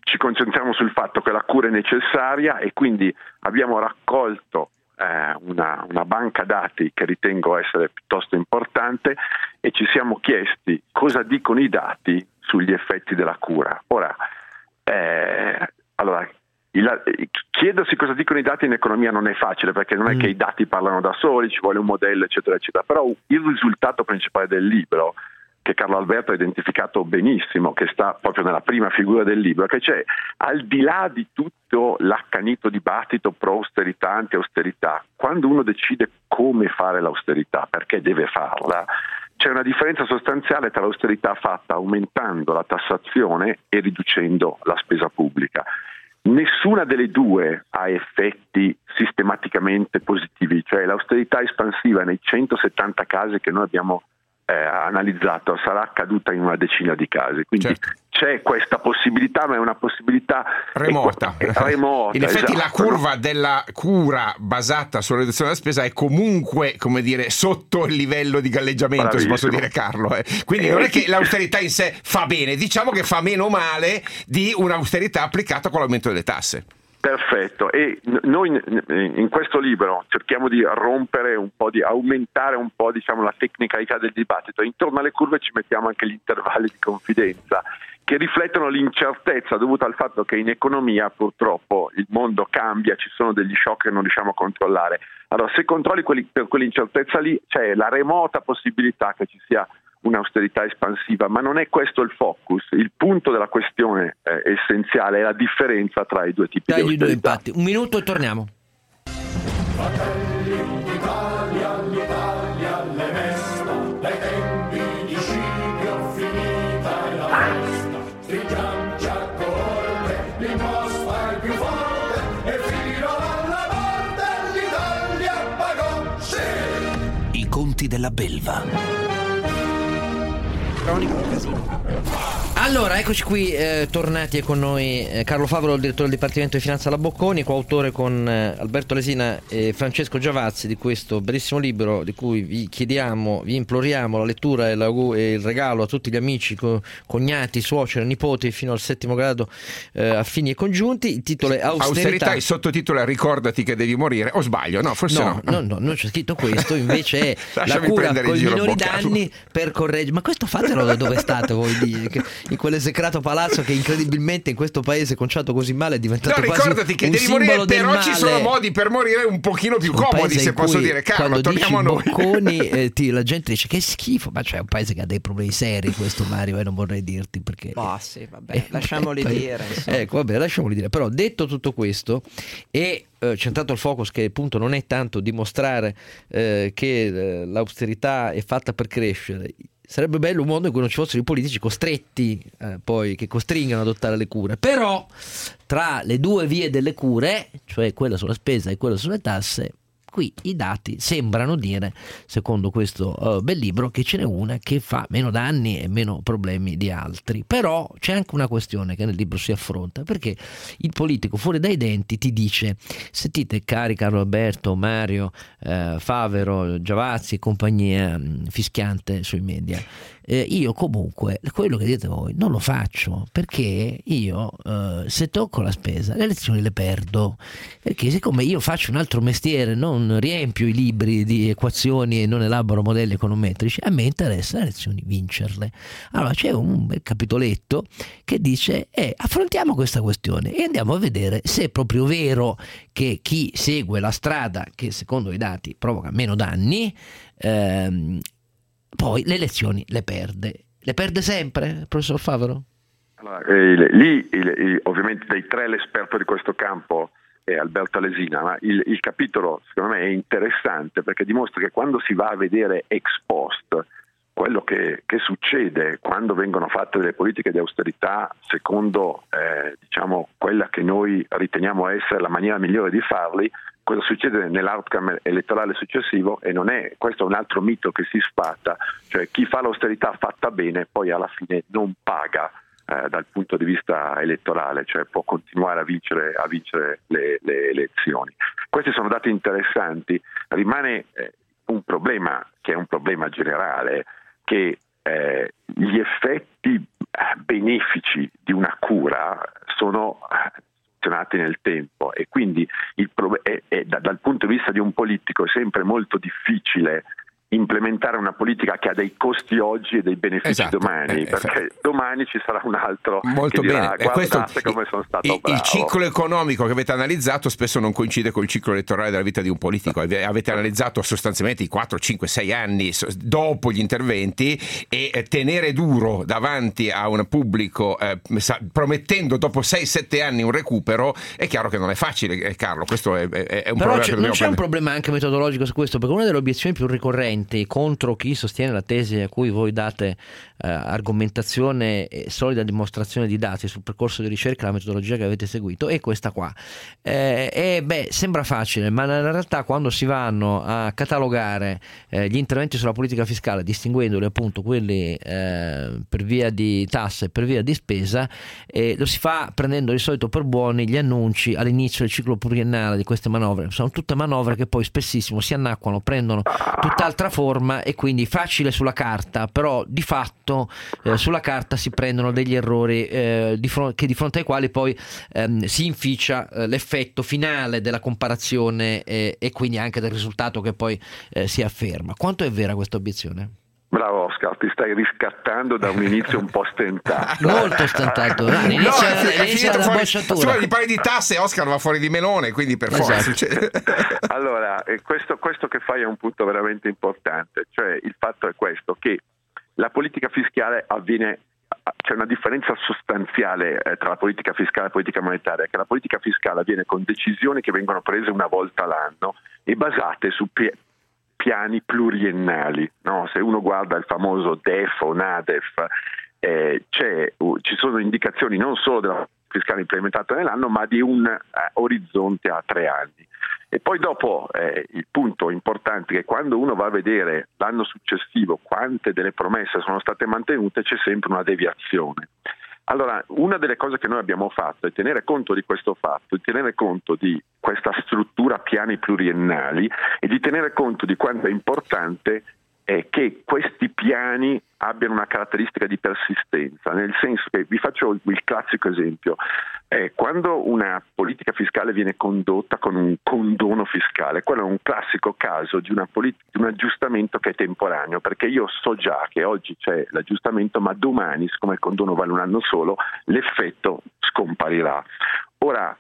ci concentriamo sul fatto che la cura è necessaria e quindi abbiamo raccolto eh, una, una banca dati che ritengo essere piuttosto importante e ci siamo chiesti cosa dicono i dati sugli effetti della cura. Ora, eh, allora, il- chiedersi cosa dicono i dati in economia non è facile perché non è che i dati parlano da soli, ci vuole un modello, eccetera, eccetera. Però il risultato principale del libro, che Carlo Alberto ha identificato benissimo, che sta proprio nella prima figura del libro, è che c'è al di là di tutto l'accanito dibattito pro-austerità, anti-austerità, quando uno decide come fare l'austerità, perché deve farla, c'è una differenza sostanziale tra l'austerità fatta aumentando la tassazione e riducendo la spesa pubblica. Nessuna delle due ha effetti sistematicamente positivi, cioè l'austerità espansiva nei 170 casi che noi abbiamo eh, analizzato sarà accaduta in una decina di casi, quindi c'è questa possibilità, ma è una possibilità remota. è remota, <laughs> In effetti la esatto, curva della cura basata sulla riduzione della spesa è comunque, come dire, sotto il livello di galleggiamento, se posso dire Carlo. eh. Quindi non è che l'austerità in sé fa bene, diciamo che fa meno male di un'austerità applicata con l'aumento delle tasse. Perfetto, e noi in questo libro cerchiamo di rompere un po', di aumentare un po' diciamo, la tecnicalità del dibattito. Intorno alle curve ci mettiamo anche gli intervalli di confidenza che riflettono l'incertezza dovuta al fatto che in economia purtroppo il mondo cambia, ci sono degli shock che non riusciamo a controllare. Allora, se controlli quelli- per quell'incertezza lì, c'è la remota possibilità che ci sia un'austerità espansiva, ma non è questo il focus. Il punto della questione eh, essenziale è la differenza tra i due tipi Dai, di gli due austerità. impatti un minuto e torniamo L'Italia, l'Italia le mesta, dai tempi di Scipio finita è la festa. Stringiamoci a corte, l'imposta è più forte e fino alla morte l'Italia pagò, sì! I conti della belva. Crowning Magazine. Allora, eccoci qui, eh, tornati con noi eh, Carlo Favolo, il direttore del Dipartimento di Finanza alla Bocconi, coautore con eh, Alberto Lesina e Francesco Giavazzi di questo bellissimo libro di cui vi chiediamo, vi imploriamo la lettura e, l'augu- e il regalo a tutti gli amici, co- cognati, suoceri, nipoti fino al settimo grado eh, affini e congiunti. Il titolo è Austerità. Austerità, il sottotitolo è Ricordati che devi morire, o sbaglio? No, forse no. No, no, no, non c'è scritto questo, invece è <laughs> la cura con i minori Boccato. danni per correggere. Ma questo fatelo da dove state voi? di- che- In quell'esecrato palazzo che incredibilmente in questo paese conciato così male è diventato No, quasi ricordati che un devi simbolo morire, del però ci sono modi per morire un pochino più Un comodi, se posso dire. Carlo, quando torniamo a dici noi. bocconi <laughs> eh, ti- la gente dice che schifo ma c'è un paese che ha dei problemi seri questo Mario e non vorrei dirti perché Boh, sì, vabbè, lasciamoli poi- dire. insomma. Ecco, vabbè, lasciamoli dire. Però detto tutto questo, e eh, centrato il focus che appunto non è tanto dimostrare eh, che eh, l'austerità è fatta per crescere. Sarebbe bello un mondo in cui non ci fossero i politici costretti eh, poi che costringano ad adottare le cure. Però tra le due vie delle cure, cioè quella sulla spesa e quella sulle tasse, qui i dati sembrano dire, secondo questo eh, bel libro, che ce n'è una che fa meno danni e meno problemi di altri. Però c'è anche una questione che nel libro si affronta, perché il politico fuori dai denti ti dice, sentite cari Carlo Alberto, Mario, eh, Favero, Giavazzi e compagnia mh, fischiante sui media, eh, io comunque quello che dite voi non lo faccio perché io eh, se tocco la spesa le elezioni le perdo. Perché siccome io faccio un altro mestiere non riempio i libri di equazioni e non elaboro modelli econometrici a me interessa le elezioni vincerle. Allora c'è un bel capitoletto che dice eh, affrontiamo questa questione e andiamo a vedere se è proprio vero che chi segue la strada che secondo i dati provoca meno danni ehm, poi le elezioni le perde. Le perde sempre, professor Favaro? Allora, eh, lì il- il- ovviamente dei tre l'esperto di questo campo è Alberto Alesina, ma il, il capitolo secondo me è interessante perché dimostra che quando si va a vedere ex post quello che, che succede quando vengono fatte delle politiche di austerità secondo eh, diciamo, quella che noi riteniamo essere la maniera migliore di farli, cosa succede nell'outcome elettorale successivo e non è, questo è un altro mito che si sfatta, cioè chi fa l'austerità fatta bene poi alla fine non paga eh, dal punto di vista elettorale, cioè può continuare a vincere, a vincere le, le elezioni. Questi sono dati interessanti, rimane eh, un problema che è un problema generale, che eh, gli effetti eh, benefici di una cura sono eh, nel tempo e quindi il pro- è- è da- dal punto di vista di un politico è sempre molto difficile implementare una politica che ha dei costi oggi e dei benefici Esatto, domani, eh, perché domani ci sarà un altro Molto che dirà bene, questo- come sono stato il, bravo. il ciclo economico che avete analizzato spesso non coincide col ciclo elettorale della vita di un politico. Ave- Avete analizzato sostanzialmente i 4, 5, 6 anni dopo gli interventi e eh, tenere duro davanti a un pubblico eh, promettendo dopo 6-7 anni un recupero è chiaro che non è facile, eh, Carlo. Questo è, è- è un Però problema che non c'è un prendere. problema anche metodologico su questo, perché una delle obiezioni più ricorrenti contro chi sostiene la tesi a cui voi date eh, argomentazione e solida dimostrazione di dati sul percorso di ricerca, la metodologia che avete seguito, è questa qua. Eh, e beh, sembra facile, ma nella realtà quando si vanno a catalogare eh, gli interventi sulla politica fiscale, distinguendoli appunto quelli eh, per via di tasse e per via di spesa, lo si fa prendendo di solito per buoni gli annunci all'inizio del ciclo pluriennale di queste manovre. Sono tutte manovre che poi spessissimo si annacquano, prendono tutt'altra forma e quindi facile sulla carta, però di fatto eh, sulla carta si prendono degli errori eh, di fron- che di fronte ai quali poi ehm, si inficia eh, l'effetto finale della comparazione eh, e quindi anche del risultato che poi eh, si afferma. Quanto è vera questa obiezione? Bravo Oscar, ti stai riscattando da un inizio un po' stentato. <laughs> Molto stentato. No, inizia, è, è inizia la fuori, bocciatura. tu gli parli di tasse, Oscar va fuori di melone, quindi per Esatto. forza. cioè- <laughs> Allora, eh, questo, questo che fai è un punto veramente importante, cioè il fatto è questo, che la politica fiscale avviene, c'è una differenza sostanziale eh, tra la politica fiscale e la politica monetaria, che la politica fiscale avviene con decisioni che vengono prese una volta l'anno e basate su pi- piani pluriennali. no? Se uno guarda il famoso DEF o NADEF, eh, ci sono indicazioni non solo della fiscale implementata nell'anno, ma di un eh, orizzonte a tre anni. E poi dopo eh, il punto importante è che quando uno va a vedere l'anno successivo quante delle promesse sono state mantenute, c'è sempre una deviazione. Allora, una delle cose che noi abbiamo fatto è tenere conto di questo fatto, di tenere conto di questa struttura piani pluriennali e di tenere conto di quanto è importante è che questi piani abbiano una caratteristica di persistenza, nel senso che vi faccio il classico esempio, è quando una politica fiscale viene condotta con un condono fiscale, quello è un classico caso di, polit- di un aggiustamento che è temporaneo, perché io so già che oggi c'è l'aggiustamento, ma domani, siccome il condono vale un anno solo, l'effetto scomparirà. Ora,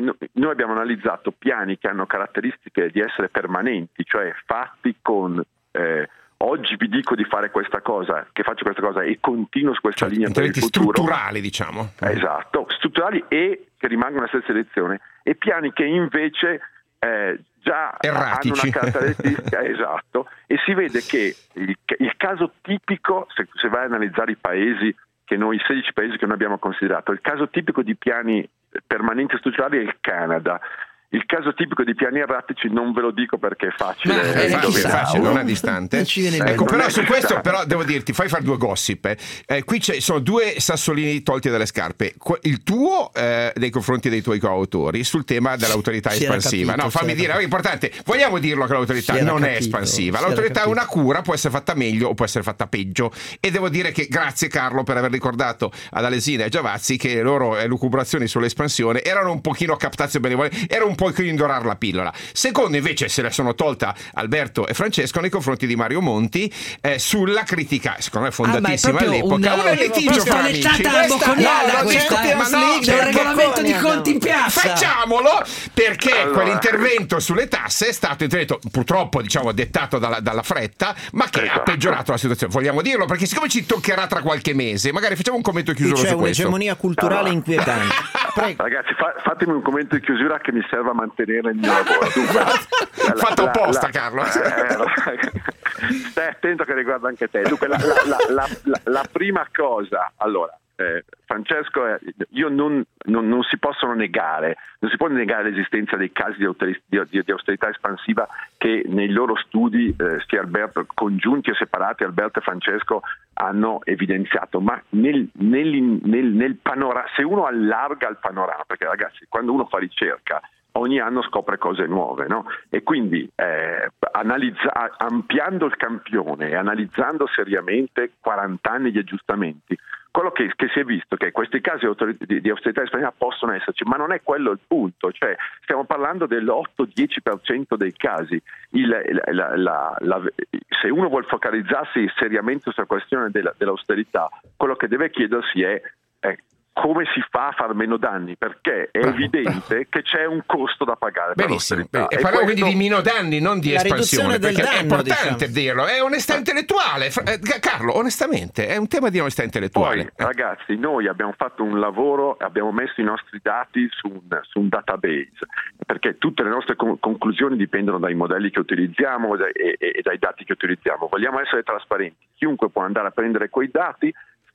no- noi abbiamo analizzato piani che hanno caratteristiche di essere permanenti, cioè fatti con... eh, Oggi vi dico di fare questa cosa, che faccio questa cosa e continuo su questa linea per il futuro. strutturali, diciamo. Esatto, strutturali e che rimangono la stessa elezione e piani che invece eh, già Erratici. hanno una caratteristica <laughs> esatto e si vede che il, il caso tipico, se, se vai a analizzare i paesi che noi, i 16 paesi che noi abbiamo considerato, il caso tipico di piani permanenti strutturali è il Canada. Il caso tipico di piani erratici non ve lo dico perché è facile. Ma è eh, facile, dove- facile, non è distante. Ecco, però è su questo però devo dirti, fai fare due gossip. eh. Eh, qui ci sono due sassolini tolti dalle scarpe. Il tuo eh, nei confronti dei tuoi coautori sul tema dell'autorità Si espansiva. capito, no, fammi dire, è importante. Vogliamo dirlo che l'autorità non è capito, espansiva. si era L'autorità ha capito. una cura, può essere fatta meglio o può essere fatta peggio. E devo dire che grazie Carlo per aver ricordato ad Alesina e a Giavazzi che le loro elucubrazioni sull'espansione erano un pochino captazio benevole, era un po' indorare la pillola. Secondo invece se la sono tolta Alberto e Francesco nei confronti di Mario Monti eh, sulla critica, secondo me fondatissima Ah, ma è proprio all'epoca. una- Una litigio questa fra amici. Questa- bocconiana, no, questa, discutiamo, eh. ma no, Del perché- regolamento di conti in piazza. Facciamolo perché Allora. quell'intervento sulle tasse è stato intervento purtroppo diciamo dettato dalla, dalla fretta, ma che ha Esatto. peggiorato la situazione. Vogliamo dirlo perché siccome ci toccherà tra qualche mese, magari facciamo un commento chiuso c'è su questo. un'egemonia culturale Allora. inquietante. <laughs> Ragazzi, fa- fatemi un commento di chiusura che mi serva a mantenere il mio lavoro. <laughs> Dunque, la- Fatto apposta, Carlo. eh, <laughs> stai attento che riguarda anche te. Dunque, la, la- prima cosa, allora, eh, Francesco, eh, io non, non- non si possono negare, non si può negare l'esistenza dei casi di, di- di- di austerità espansiva che nei loro studi, eh, sia Alberto, congiunti e separati, Alberto e Francesco hanno evidenziato, ma nel, nel- nel- nel panorama, se uno allarga il panorama, perché ragazzi, quando uno fa ricerca, ogni anno scopre cose nuove, no? E quindi eh, analizza- ampliando il campione e analizzando seriamente 40 anni di aggiustamenti, quello che, che si è visto è che questi casi di, di austerità espansiva possono esserci, ma non è quello il punto, cioè stiamo parlando dell'8-10% dei casi. Il- la- la- la- se uno vuole focalizzarsi seriamente sulla questione della- dell'austerità, quello che deve chiedersi è eh, come si fa a far meno danni, perché è Bravo, evidente che c'è un costo da pagare per Benissimo, l'austerità. e parliamo quindi di meno danni, non di La espansione, riduzione del perché è danno, importante diciamo. dirlo, è onestà intellettuale. Fra- eh, Carlo, onestamente, è un tema di onestà intellettuale. Poi, ragazzi, noi abbiamo fatto un lavoro, abbiamo messo i nostri dati su un, su un database, perché tutte le nostre con- conclusioni dipendono dai modelli che utilizziamo e, e- e dai dati che utilizziamo. Vogliamo essere trasparenti. Chiunque può andare a prendere quei dati,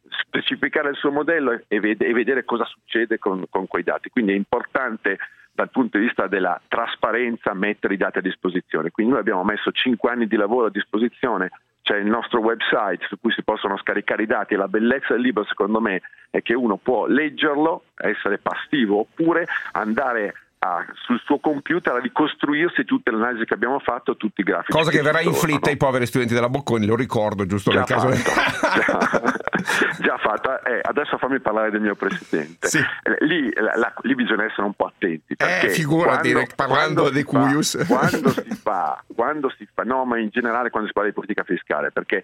specificare il suo modello e, ved- e vedere cosa succede con, con quei dati. Quindi è importante dal punto di vista della trasparenza mettere i dati a disposizione. Quindi noi abbiamo messo 5 anni di lavoro a disposizione, c'è il nostro website su cui si possono scaricare i dati e la bellezza del libro secondo me è che uno può leggerlo, essere passivo oppure andare a- sul suo computer a ricostruirsi tutte le analisi che abbiamo fatto, tutti i grafici. Cosa che verrà ci sono, inflitta no? ai poveri studenti della Bocconi, lo ricordo giusto Già nel caso. fatto, <laughs> già, già fatta. Eh, adesso fammi parlare del mio presidente. Sì. Eh, Lì, la- la- lì bisogna essere un po' attenti. Perché figurati, quando- parlando quando fa- cuius. Quando si fa, quando si fa, no, ma in generale quando si parla di politica fiscale, perché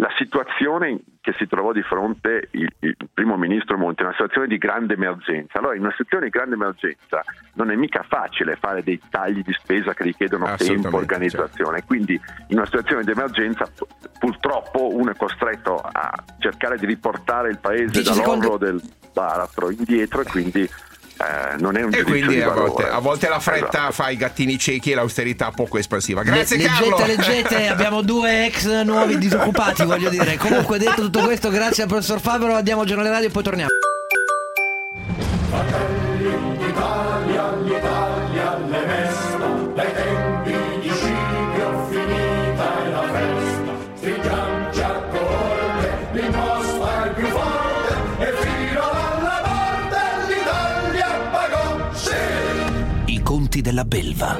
la situazione che si trovò di fronte il, il primo ministro Monti è una situazione di grande emergenza. Allora, in una situazione di grande emergenza non è mica facile fare dei tagli di spesa che richiedono tempo, organizzazione. Quindi, in una situazione di emergenza, pu- purtroppo uno è costretto a cercare di riportare il paese dall'orlo del baratro indietro e quindi eh, non è un E quindi di a volte, a volte la fretta Esatto. fa i gattini ciechi e l'austerità poco espansiva. Grazie Le- Carlo. leggete, leggete, <laughs> abbiamo due ex nuovi disoccupati, voglio dire. Comunque, detto tutto questo, grazie al professor Fabro, andiamo al giornale radio e poi torniamo. Della belva.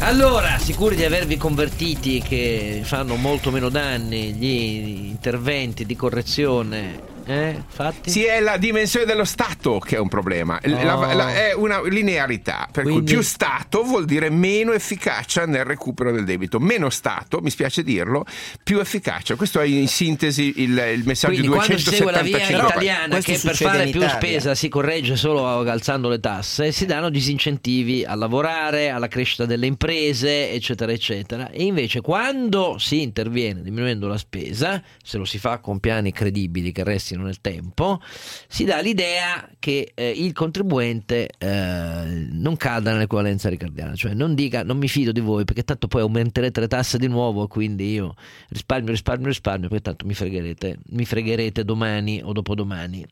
Allora, sicuri di avervi convertiti che fanno molto meno danni gli interventi di correzione Eh, infatti. Sì, è la dimensione dello Stato che è un problema. Oh. la- la- è una linearità. Per Quindi- cui più Stato vuol dire meno efficacia nel recupero del debito. Meno Stato, mi spiace dirlo, più efficacia. Questo è in sintesi il, il messaggio Quindi quando si segue la via 275. italiana Questo che per fare più spesa si corregge solo alzando le tasse, si danno disincentivi a lavorare, alla crescita delle imprese, eccetera, eccetera. E invece quando si interviene diminuendo la spesa, se lo si fa con piani credibili che restino nel tempo, si dà l'idea che eh, il contribuente eh, non cada nell'equivalenza ricardiana, cioè non dica non mi fido di voi perché tanto poi aumenterete le tasse di nuovo, quindi io risparmio, risparmio, risparmio, perché tanto mi fregherete, mi fregherete domani o dopodomani.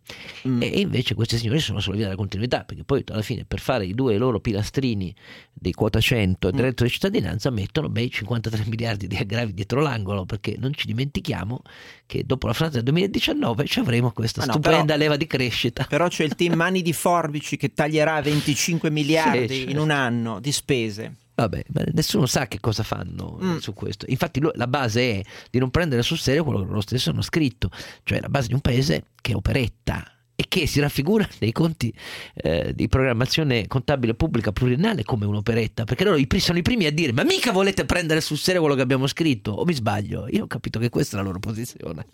Mm. E invece questi signori sono sulla via della continuità, perché poi alla fine per fare i due loro pilastrini di quota 100 e del reddito di cittadinanza mettono bei 53 miliardi di aggravi dietro l'angolo, perché non ci dimentichiamo che dopo la Francia del 2019 ci avremo questa Ma no, stupenda però- leva di crescita. Però c'è il team Mani di Forbici che taglierà 25 miliardi Sì, in un anno di spese. Vabbè, nessuno sa che cosa fanno eh, Mm. su questo. Infatti, lo- la base è di non prendere sul serio quello che loro stessi hanno scritto, cioè la base di un paese che è operetta e che si raffigura nei conti eh, di programmazione contabile pubblica pluriennale come un'operetta, perché loro sono i primi a dire: Ma mica volete prendere sul serio quello che abbiamo scritto? O mi sbaglio? Io ho capito che questa è la loro posizione.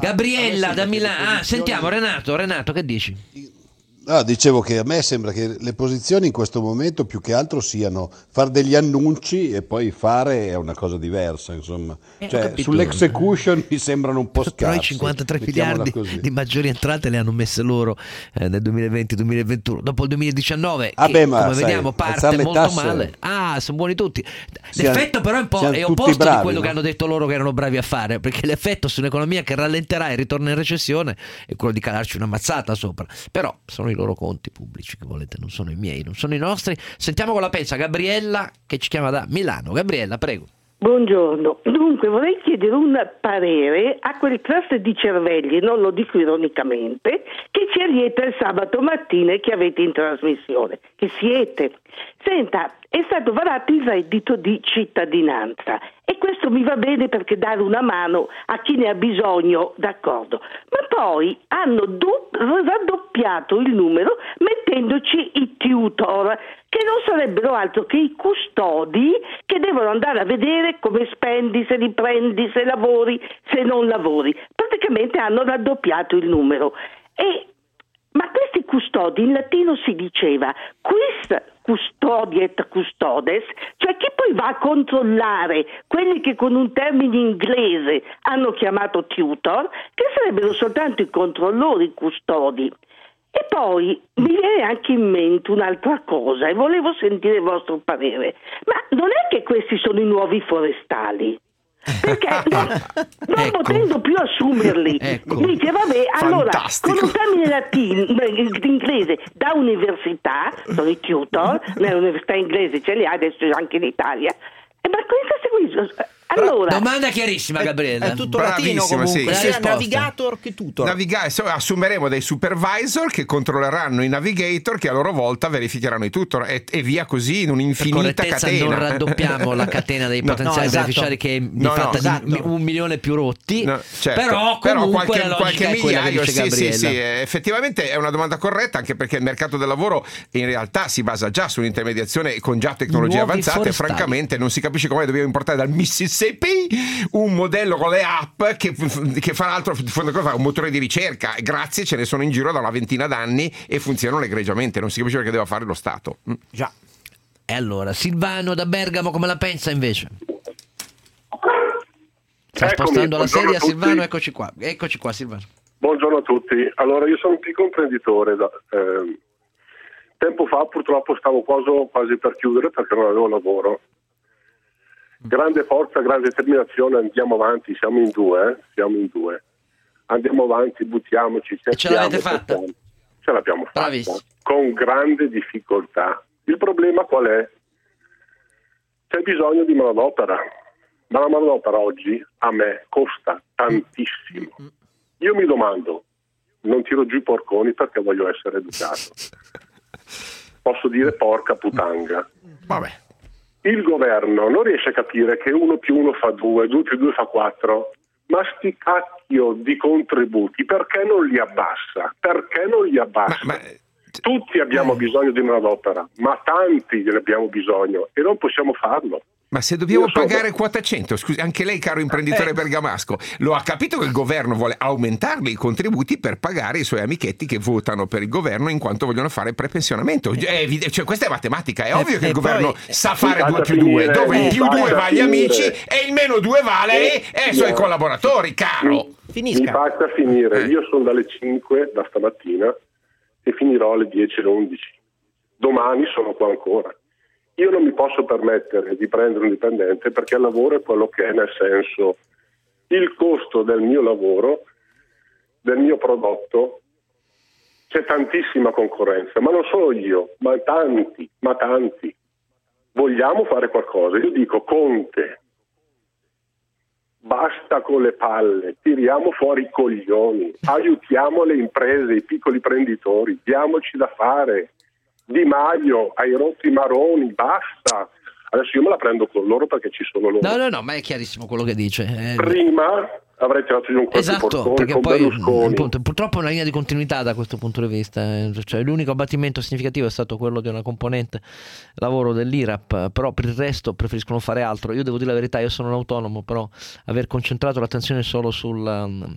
Gabriella da Milano. Ah, sentiamo Renato. Renato, che dici? No, dicevo che a me sembra che le posizioni in questo momento più che altro siano fare degli annunci e poi fare è una cosa diversa, insomma. Eh, Cioè, sull'execution mi sembrano un po' scarsi. Però i 53 mettiamola miliardi così. di maggiori entrate le hanno messe loro eh, nel 2020-2021. Dopo il 2019, Ah che, beh, ma come sai, vediamo, parte molto tasse- male. Ah, sono buoni tutti. Siamo- L'effetto però è un po' è opposto di bravi, quello no? che hanno detto loro che erano bravi a fare, perché l'effetto su un'economia che rallenterà e ritorna in recessione è quello di calarci una mazzata sopra. Però sono i loro conti pubblici che volete, non sono i miei, non sono i nostri. Sentiamo cosa pensa Gabriella che ci chiama da Milano. Gabriella, prego. Buongiorno, dunque vorrei chiedere un parere a quel cluster di cervelli, non lo dico ironicamente, che ci allieta il sabato mattina e che avete in trasmissione, che siete. Senta, è stato varato il reddito di cittadinanza e questo mi va bene perché dare una mano a chi ne ha bisogno, d'accordo, ma poi hanno raddoppiato il numero mettendoci i tutor, che non sarebbero altro che i custodi che devono andare a vedere come spendi, se li prendi, se lavori, se non lavori. Praticamente hanno raddoppiato il numero. E ma questi custodi in latino si diceva quis custodiet custodes, cioè chi poi va a controllare quelli che con un termine inglese hanno chiamato tutor, che sarebbero soltanto i controllori custodi. E poi mi viene anche in mente un'altra cosa e volevo sentire il vostro parere. Ma non è che questi sono i nuovi forestali? Perché <laughs> non, non potendo più assumerli, Ecco. dice vabbè, allora Fantastico. con un termine latino, inglese da università, sono i tutor, nell'università inglese ce li ha adesso anche in Italia. Eh, ma seguisce? Allora, Domanda chiarissima, Gabriella. È tutto latino Bravissima, comunque, sì. Sia navigator che tutor. Naviga- assumeremo dei supervisor che controlleranno i navigator che a loro volta verificheranno i tutor e, e via così in un'infinita catena. non raddoppiamo la catena dei <laughs> No, potenziali no, esatto. beneficiari che è di No, no, fatta esatto. di un milione più rotti. No, certo. Però comunque qualche, qualche è migliaio, dice sì, sì, sì, effettivamente è una domanda corretta anche perché il mercato del lavoro in realtà si basa già sull'intermediazione con già tecnologie Nuovi avanzate. forestali. Francamente, non si capisce come dobbiamo importare dal Mississippi un modello con le app che, che fra l'altro un motore di ricerca. Grazie, ce ne sono in giro da una ventina d'anni e funzionano egregiamente. Non si capisce perché deve fare lo Stato. Mm. Già. E allora, Silvano da Bergamo come la pensa invece? Sta Eccomi, spostando la sedia. Silvano, eccoci qua. Eccoci qua Silvano. Buongiorno a tutti. Allora, io sono un piccolo imprenditore. da- ehm, tempo fa purtroppo stavo quasi, quasi per chiudere perché non avevo lavoro. Grande forza, grande determinazione, andiamo avanti, siamo in due, eh, siamo in due. Andiamo avanti, buttiamoci, E ce l'avete fatta? Ce l'abbiamo fatta. Bravissimo. Con grande difficoltà. Il problema qual è? C'è bisogno di manodopera, ma la manodopera oggi a me costa tantissimo. Io mi domando, non tiro giù i porconi perché voglio essere educato. <laughs> Posso dire porca putanga. Vabbè. Il governo non riesce a capire che uno più uno fa due, due più due fa quattro, ma sti cacchio di contributi, perché non li abbassa? Perché non li abbassa? Tutti abbiamo bisogno di manodopera, ma tanti ne abbiamo bisogno e non possiamo farlo. Ma se dobbiamo so- pagare quota 100, scusi, anche lei caro imprenditore Eh. bergamasco, lo ha capito che il governo vuole aumentarle i contributi per pagare i suoi amichetti che votano per il governo in quanto vogliono fare prepensionamento. È evide- cioè, questa è matematica, è Eh, ovvio che e il governo poi- sa fare Mi 2 faccia più 2, finire, dove il più 2 faccia va agli amici e il meno 2 vale ai Eh, suoi no. collaboratori, caro. Mi faccia finire, Eh. io sono dalle 5 da stamattina e finirò alle 10 alle 11. Domani sono qua ancora. Io non mi posso permettere di prendere un dipendente perché il lavoro è quello che è, nel senso il costo del mio lavoro, del mio prodotto, c'è tantissima concorrenza, ma non solo io, ma tanti, ma tanti. Vogliamo fare qualcosa? Io dico Conte, basta con le palle, tiriamo fuori i coglioni, aiutiamo le imprese, i piccoli imprenditori, diamoci da fare. Di Maio, hai rotto i maroni, basta. Adesso io me la prendo con loro perché ci sono loro. No, no, no, ma è chiarissimo quello che dice. eh. Prima avrei tirato giù un colpo Esatto, portone perché con poi Berlusconi. appunto, purtroppo è una linea di continuità da questo punto di vista. eh. Cioè, l'unico abbattimento significativo è stato quello di una componente lavoro dell'IRAP, però per il resto preferiscono fare altro. Io devo dire la verità, io sono un autonomo, però aver concentrato l'attenzione solo sul um,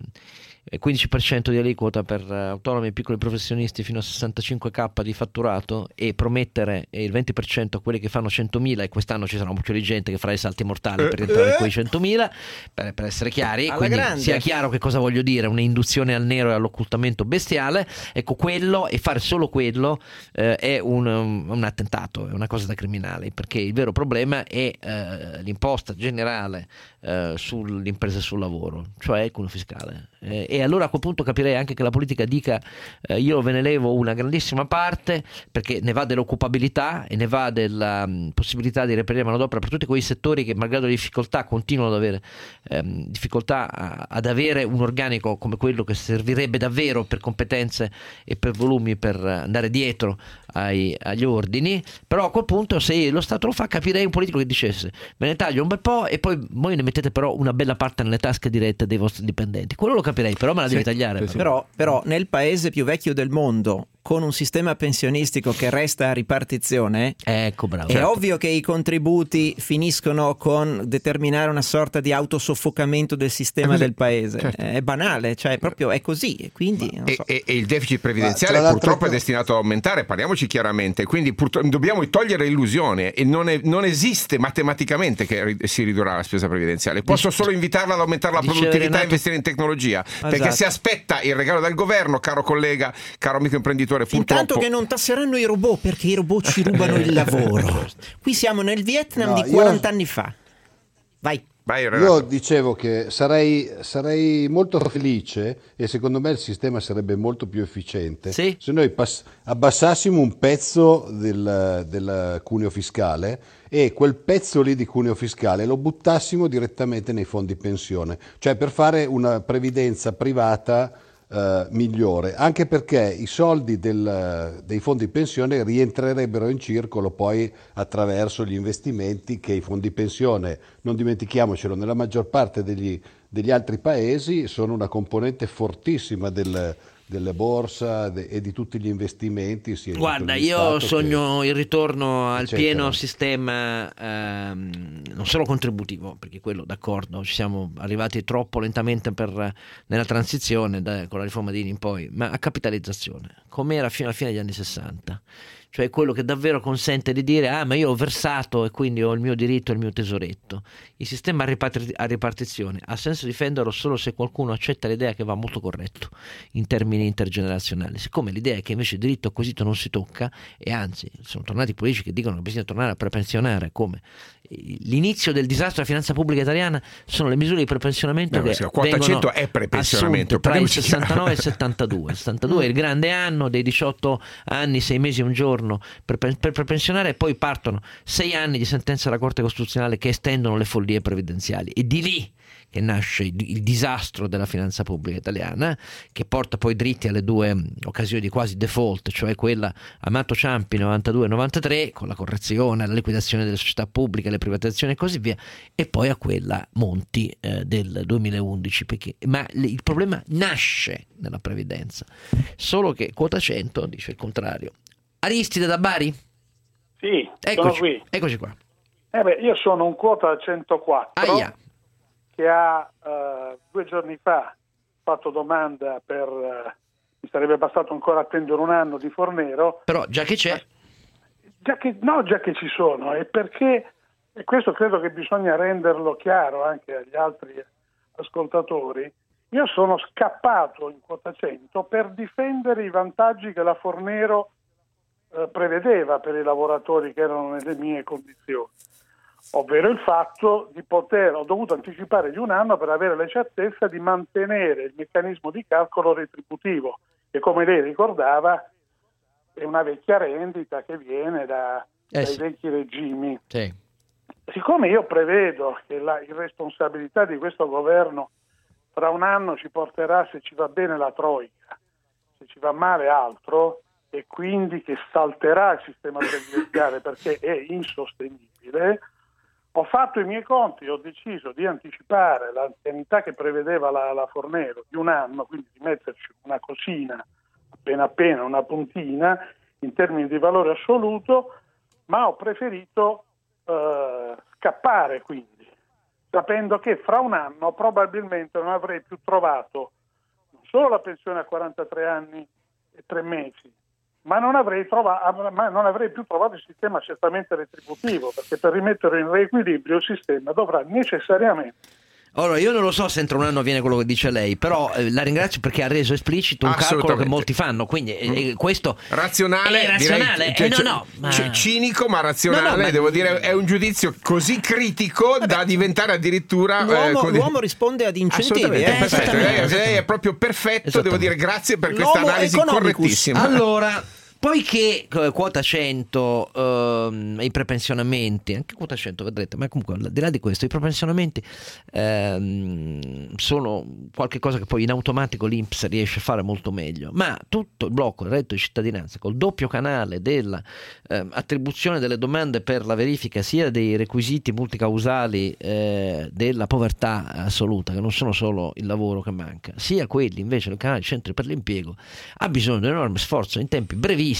15% di aliquota per eh, autonomi e piccoli professionisti fino a 65k di fatturato e promettere il 20% a quelli che fanno 100.000 e quest'anno ci sarà un mucchio di gente che farà i salti mortali per rientrare in quei 100.000 per, per essere chiari Alla quindi grande. sia chiaro che cosa voglio dire un'induzione al nero e all'occultamento bestiale ecco quello e fare solo quello eh, è un, um, un attentato è una cosa da criminali perché il vero problema è eh, l'imposta generale eh, sull'impresa e sul lavoro cioè cuneo fiscale. Eh, e allora a quel punto capirei anche che la politica dica eh, io ve ne levo una grandissima parte perché ne va dell'occupabilità e ne va della mm, possibilità di reperire manodopera per tutti quei settori che malgrado le difficoltà continuano ad avere ehm, difficoltà a- ad avere un organico come quello che servirebbe davvero per competenze e per volumi per andare dietro ai- agli ordini però a quel punto se lo Stato lo fa capirei un politico che dicesse ve ne taglio un bel po' e poi voi ne mettete però una bella parte nelle tasche dirette dei vostri dipendenti. Quello lo capirei però me la devi tagliare Però, però nel paese più vecchio del mondo, con un sistema pensionistico che resta a ripartizione, ecco, bravo. è Certo. ovvio che i contributi finiscono con determinare una sorta di autosoffocamento del sistema così, del paese. certo. È banale, cioè proprio è così. e Quindi, non E, so. e- e il deficit Ma previdenziale l'altro purtroppo è destinato ad aumentare, parliamoci chiaramente, quindi purtro- dobbiamo togliere l'illusione e non, è- non esiste matematicamente che ri- si ridurrà la spesa previdenziale. Posso solo invitarla ad aumentare la produttività e investire in tecnologia, perché Esatto. si aspetta il regalo dal governo, caro collega, caro amico imprenditore, Intanto purtroppo... che non tasseranno i robot perché i robot ci rubano il <laughs> lavoro. Qui siamo nel Vietnam No, di io- 40 anni fa. Vai. Vai, Io dicevo che sarei, sarei molto felice e secondo me il sistema sarebbe molto più efficiente Sì. se noi pass- abbassassimo un pezzo del, del cuneo fiscale e quel pezzo lì di cuneo fiscale lo buttassimo direttamente nei fondi pensione, cioè per fare una previdenza privata eh, migliore, anche perché i soldi del- dei fondi pensione rientrerebbero in circolo poi attraverso gli investimenti che i fondi pensione, non dimentichiamocelo, nella maggior parte degli, degli altri paesi sono una componente fortissima del- delle borsa de- e di tutti gli investimenti. Guarda, io Stato che- sogno il ritorno al eccetera. pieno sistema ehm, non solo contributivo, perché quello d'accordo, ci siamo arrivati troppo lentamente per- nella transizione da- con la riforma di in poi, ma a capitalizzazione, come era fino alla fine degli anni 60. Cioè quello che davvero consente di dire ah ma io ho versato e quindi ho il mio diritto e il mio tesoretto. Il sistema a, ripartizione ha senso difenderlo solo se qualcuno accetta l'idea che va molto corretto in termini intergenerazionali. Siccome l'idea è che invece il diritto acquisito non si tocca e anzi sono tornati i politici che dicono che bisogna tornare a prepensionare come l'inizio del disastro della finanza pubblica italiana sono le misure di prepensionamento No, che sì, quota vengono 100 è prepensionamento, tra il parliamoci chiaro. 69 e il 72 il 72 è il <laughs> grande anno dei 18 anni 6 mesi e un giorno giorno per, per, per pensionare e poi partono sei anni di sentenza della Corte Costituzionale che estendono le follie previdenziali e di lì che nasce il, il disastro della finanza pubblica italiana, che porta poi dritti alle due mh, occasioni di quasi default, cioè quella Amato Ciampi 92-93 con la correzione, la liquidazione delle società pubbliche, le privatizzazioni e così via, e poi a quella Monti eh, del 2011. Perché, ma il problema nasce nella previdenza, solo che quota 100 dice il contrario. Aristide da Bari? Sì, Eccoci, qui. eccoci qua. Eh beh, io sono un quota 104 Aia. che ha eh, due giorni fa fatto domanda per... eh, mi sarebbe bastato ancora attendere un anno di Fornero. Però già che c'è... Già che, no, già che ci sono, è perché, e questo credo che bisogna renderlo chiaro anche agli altri ascoltatori, io sono scappato in quota 100 per difendere i vantaggi che la Fornero eh, prevedeva per i lavoratori che erano nelle mie condizioni, ovvero il fatto di poter, ho dovuto anticipare di un anno per avere la certezza di mantenere il meccanismo di calcolo retributivo, che come lei ricordava è una vecchia rendita che viene da- Eh dai sì. vecchi regimi. Sì. Siccome io prevedo che la irresponsabilità di questo governo tra un anno ci porterà, se ci va bene, la Troica, se ci va male altro, e quindi che salterà il sistema previdenziale perché è insostenibile, ho fatto i miei conti ho deciso di anticipare l'anzianità che prevedeva la, la Fornero di un anno, quindi di metterci una cosina, appena appena una puntina, in termini di valore assoluto, ma ho preferito eh, scappare quindi, sapendo che fra un anno probabilmente non avrei più trovato non solo la pensione a 43 anni e tre mesi, ma non avrei, trova- ma non avrei più trovato il sistema certamente retributivo, perché per rimettere in riequilibrio il sistema dovrà necessariamente Allora, io non lo so se entro un anno avviene quello che dice lei, però eh, la ringrazio perché ha reso esplicito un calcolo che molti fanno, quindi eh, eh, questo Razionale, è razionale, direi, cioè, eh, no, cioè, no, ma- c- cinico ma razionale, No, no, ma- devo dire, è un giudizio così critico da diventare addirittura... L'uomo, come- l'uomo risponde ad incentivi. Assolutamente, eh, perfetto. esattamente. Lei, lei è proprio perfetto, devo dire grazie per questa analisi correttissima. Allora, poiché eh, quota 100 ehm, i prepensionamenti, anche quota 100 vedrete, ma comunque al di là di questo, i prepensionamenti ehm, sono qualcosa che poi in automatico l'Inps riesce a fare molto meglio, ma tutto il blocco del reddito di cittadinanza col doppio canale della ehm, delle domande per la verifica sia dei requisiti multicausali eh, della povertà assoluta, che non sono solo il lavoro che manca, sia quelli invece del canale centri per l'impiego, ha bisogno di un enorme sforzo in tempi brevissimi,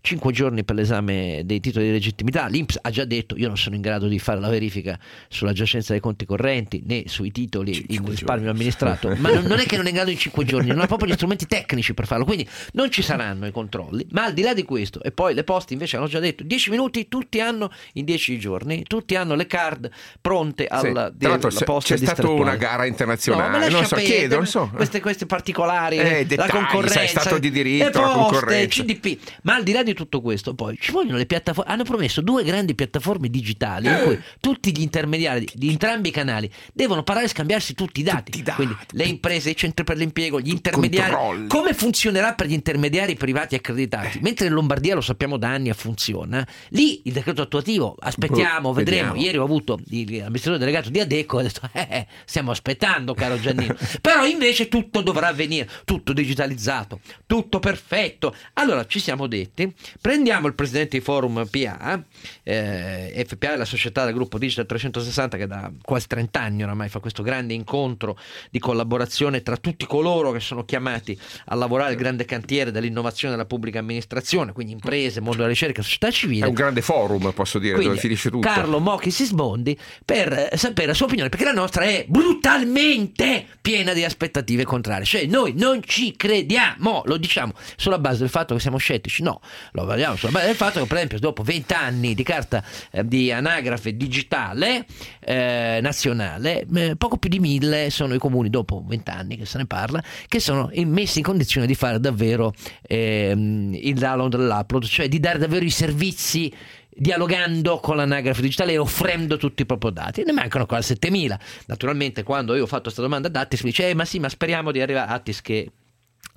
5 giorni per l'esame dei titoli di legittimità. L'Inps ha già detto io non sono in grado di fare la verifica sulla giacenza dei conti correnti né sui titoli in risparmio amministrato, <laughs> ma non, non è che non è in grado in 5 giorni, non ha proprio gli strumenti tecnici per farlo, quindi non ci saranno i controlli, ma al di là di questo, e poi le poste invece hanno già detto 10 minuti tutti hanno in 10 giorni, tutti hanno le card pronte Sì. alla, Tra l'altro della c'è, posta c'è stata una gara No, internazionale, lascia non so, chiedo, non so. Queste, queste particolari, Eh, la dettagli, concorrenza, sai, stato di diritto, le la poste, concorrenza. CDP. Ma al di là di tutto questo, poi ci vogliono le piattaforme. Hanno promesso due grandi piattaforme digitali in cui tutti gli intermediari di entrambi i canali devono parlare e scambiarsi tutti i dati. Quindi le imprese, i centri per l'impiego, gli intermediari. controlli. Come funzionerà per gli intermediari privati accreditati? Mentre in Lombardia lo sappiamo da anni funziona, lì il decreto attuativo, aspettiamo, Boh, vedremo. vediamo. Ieri ho avuto l'amministratore delegato di Adeco e ho detto, eh, eh, stiamo aspettando caro Giannino. <laughs> Però invece tutto dovrà avvenire, tutto digitalizzato, tutto perfetto. Allora ci siamo detti, prendiamo il presidente di Forum PA, eh, FPA è la società del gruppo Digital 360 che da quasi 30 anni oramai fa questo grande incontro di collaborazione tra tutti coloro che sono chiamati a lavorare al grande cantiere dell'innovazione della pubblica amministrazione, quindi imprese, mondo della ricerca, società civile. È un grande forum, posso dire, Quindi, dove finisce tutto. Carlo Mocchi si sbondi per eh, sapere la sua opinione, perché la nostra è brutalmente piena di aspettative contrarie. Cioè, noi non ci crediamo, lo diciamo sulla base del fatto che siamo scettici. No, lo vediamo sulla base del fatto che, per esempio, dopo 20 anni di carta eh, di anagrafe digitale eh, nazionale, eh, poco più di mille sono i comuni, dopo 20 anni che se ne parla, che sono messi in condizione di fare davvero ehm, il download e l'upload, cioè di dare davvero i servizi dialogando con l'anagrafe digitale e offrendo tutti i propri dati. Ne mancano ancora 7000. Naturalmente, quando io ho fatto questa domanda ad Attis, mi dice: "Eh, Ma sì, ma speriamo di arrivare a Attis che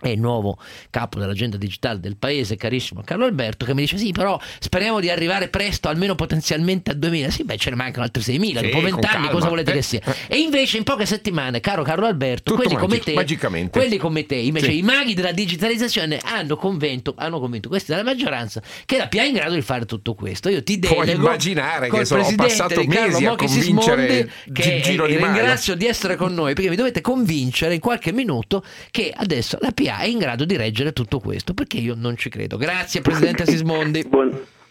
è il nuovo capo dell'agenda digitale del paese, carissimo Carlo Alberto, che mi dice sì, però speriamo di arrivare presto, almeno potenzialmente a 2000. Sì, beh, ce ne mancano altri 6.000, Sì, dopo con 20 anni calma. cosa volete Eh, che sia? E invece in poche settimane, caro Carlo Alberto, Tutto quelli come magico- te, magicamente. quelli come te, invece Sì. i maghi della digitalizzazione hanno convinto, hanno convinto questi della maggioranza che la PA è in grado di fare tutto questo. Io ti delego immaginare che sono- passato Riccardo mesi a convincere che Gigino Di Maio. ringrazio di essere con noi perché mi dovete convincere in qualche minuto che adesso la È in grado di reggere tutto questo perché io non ci credo. Grazie Presidente <laughs> Sismondi.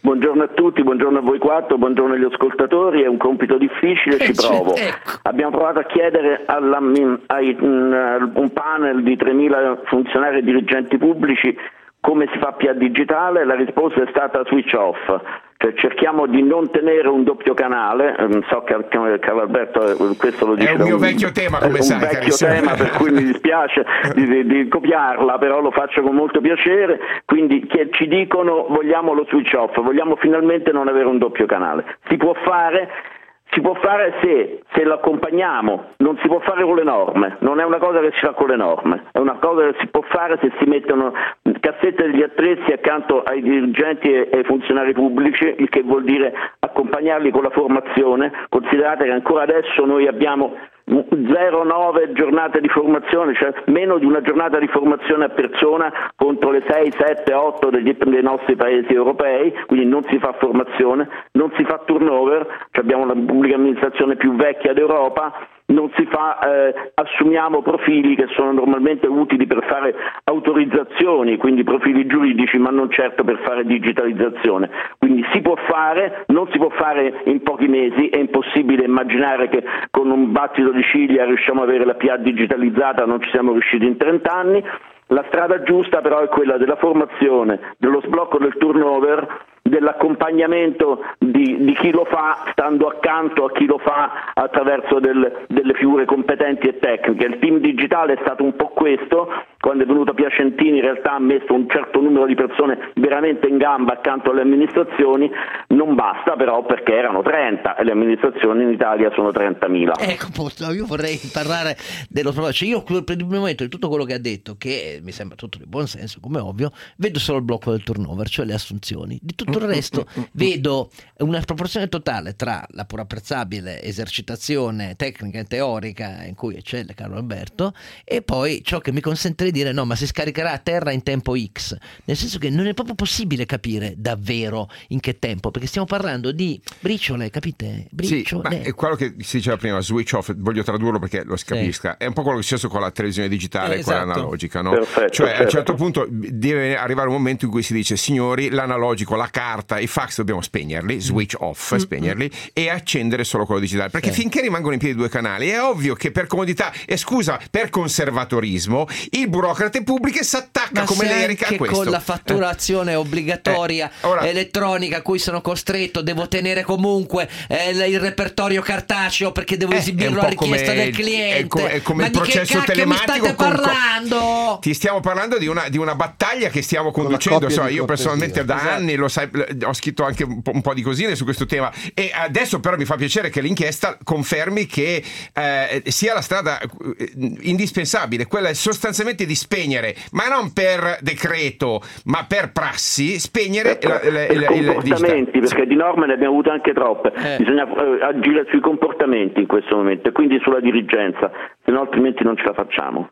Buongiorno a tutti, buongiorno a voi quattro, buongiorno agli ascoltatori, è un compito difficile, ci Eh, certo, provo. ecco. Abbiamo provato a chiedere alla- ai- mh, un panel di 3.000 funzionari e dirigenti pubblici come si fa PA digitale, la risposta è stata switch off. Cioè cerchiamo di non tenere un doppio canale, ehm, so che Carlo Alberto eh, questo lo dice un da mio vecchio tema, come <laughs> è sai, un vecchio tema per cui mi <laughs> dispiace di, di- di copiarla, però lo faccio con molto piacere, quindi che ci dicono vogliamo lo switch off, vogliamo finalmente non avere un doppio canale. Si può fare si può fare se, se lo accompagniamo, non si può fare con le norme, non è una cosa che si fa con le norme, è una cosa che si può fare se si mettono cassette degli attrezzi accanto ai dirigenti e ai funzionari pubblici, il che vuol dire accompagnarli con la formazione. Considerate che ancora adesso noi abbiamo 0,9 giornate di formazione, cioè meno di una giornata di formazione a persona contro le 6, 7, 8 degli- dei nostri paesi europei, quindi non si fa formazione, non si fa turnover, cioè abbiamo la pubblica amministrazione più vecchia d'Europa, non si fa, eh, assumiamo profili che sono normalmente utili per fare autorizzazioni, quindi profili giuridici, ma non certo per fare digitalizzazione. Quindi si può fare, non si può fare in pochi mesi, è impossibile immaginare che con un battito di ciglia riusciamo ad avere la PA digitalizzata, non ci siamo riusciti in 30 anni. La strada giusta però è quella della formazione, dello sblocco del turnover, dell'accompagnamento di, di chi lo fa stando accanto a chi lo fa attraverso del- delle figure competenti e tecniche. Il team digitale è stato un po' questo, quando è venuto Piacentini in realtà ha messo un certo numero di persone veramente in gamba accanto alle amministrazioni, non basta però perché erano 30 e le amministrazioni in Italia sono 30.000. Ecco, io vorrei parlare dello cioè io per il momento di tutto quello che ha detto, che mi sembra tutto di buon senso, come ovvio, vedo solo il blocco del turnover, cioè le assunzioni. Di tutto il resto vedo una proporzione totale tra la pur apprezzabile esercitazione tecnica e teorica in cui eccelle Carlo Alberto e poi ciò che mi consente di dire no, ma si scaricherà a terra in tempo X, nel senso che non è proprio possibile capire davvero in che tempo, perché stiamo parlando di briciole, capite? Sì, Briciole. ma è quello che si diceva prima, switch off, voglio tradurlo perché lo si capisca, è un po' quello che è successo con la televisione digitale Eh, e quella esatto. analogica, no? Perfetto, cioè a un certo. certo punto deve arrivare un momento in cui si dice signori, l'analogico, la carta, i fax dobbiamo spegnerli, switch off, spegnerli e accendere solo quello digitale, perché Sì. finché rimangono in piedi due canali è ovvio che per comodità e scusa, per conservatorismo, il burocrate pubblico si attacca Ma come l'Erica a questo. con la fatturazione obbligatoria Eh, ora- elettronica a cui sono costretto devo tenere comunque eh, il repertorio cartaceo perché devo Eh, esibirlo a richiesta del cliente è co- è come ma il di che processo cacchio mi telematico state con- parlando Ti stiamo parlando di una, di una battaglia che stiamo conducendo. So, io personalmente da Esatto. anni lo sai, ho scritto anche un po', un po' di cosine su questo tema. E adesso però mi fa piacere che l'inchiesta confermi che eh, sia la strada eh, indispensabile, quella è sostanzialmente di spegnere, ma non per decreto, ma per prassi, spegnere la- la- per il- il digitale. comportamenti, perché di norme ne abbiamo avute anche troppe. Eh. Bisogna eh, agire sui comportamenti in questo momento e quindi sulla dirigenza, se no altrimenti non ce la facciamo.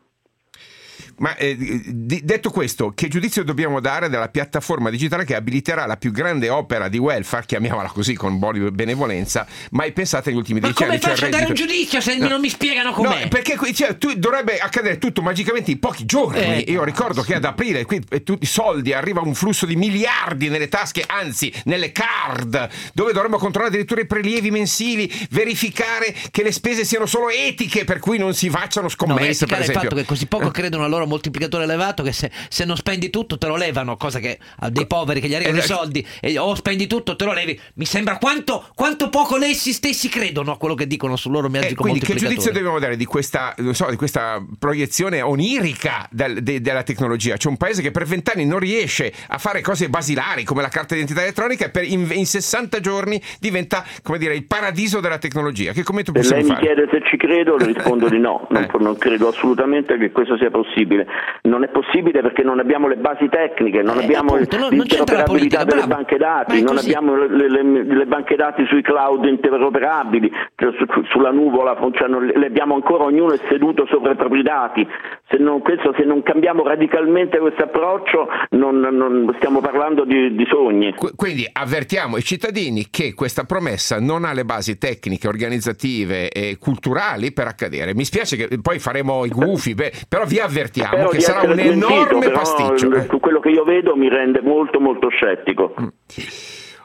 Ma eh, di- detto questo, che giudizio dobbiamo dare della piattaforma digitale che abiliterà la più grande opera di welfare, chiamiamola così con buona benevolenza, mai pensata negli ultimi ma dieci come anni? cioè il faccio a dare un giudizio se No. non mi spiegano No, com'è perché qui- cioè, tu- dovrebbe accadere tutto magicamente in pochi giorni. Eh. Io ricordo che ad aprile qui e tutti i soldi arriva un flusso di miliardi nelle tasche, anzi nelle card, dove dovremmo controllare addirittura i prelievi mensili, verificare che le spese siano solo etiche, per cui non si facciano No, scommesse, per verificare il esempio. fatto che così poco credono al loro moltiplicatore elevato che se, se non spendi tutto te lo levano, cosa che a dei poveri che gli arrivano i Eh, soldi e o spendi tutto te lo levi. Mi sembra quanto, quanto poco essi stessi credono a quello che dicono sul loro Eh, magico quindi che giudizio dobbiamo dare di questa, non so, di questa proiezione onirica del- de- della tecnologia? C'è un paese che per vent'anni non riesce a fare cose basilari come la carta d'identità elettronica e per in, in 60 giorni diventa come dire, il paradiso della tecnologia. Che commento Se possiamo lei mi fare? chiede se ci credo, le rispondo di no, non, <laughs> Eh. non credo assolutamente che questo sia possibile. Possibile. Non è possibile perché non abbiamo le basi tecniche, non Eh, abbiamo appunto, l'interoperabilità politica, delle bravo. banche dati, non abbiamo le, le- le banche dati sui cloud interoperabili, cioè su- sulla nuvola, cioè non le le abbiamo ancora, ognuno è seduto sopra i propri dati. Se non, questo- se non cambiamo radicalmente questo approccio non, non- stiamo parlando di, di sogni. Qu- Quindi avvertiamo i cittadini che questa promessa non ha le basi tecniche, organizzative e culturali per accadere. Mi spiace che poi faremo i gufi, beh, però vi avvertiamo Spero che sarà un enorme pasticcio. quello che io vedo mi rende molto molto scettico.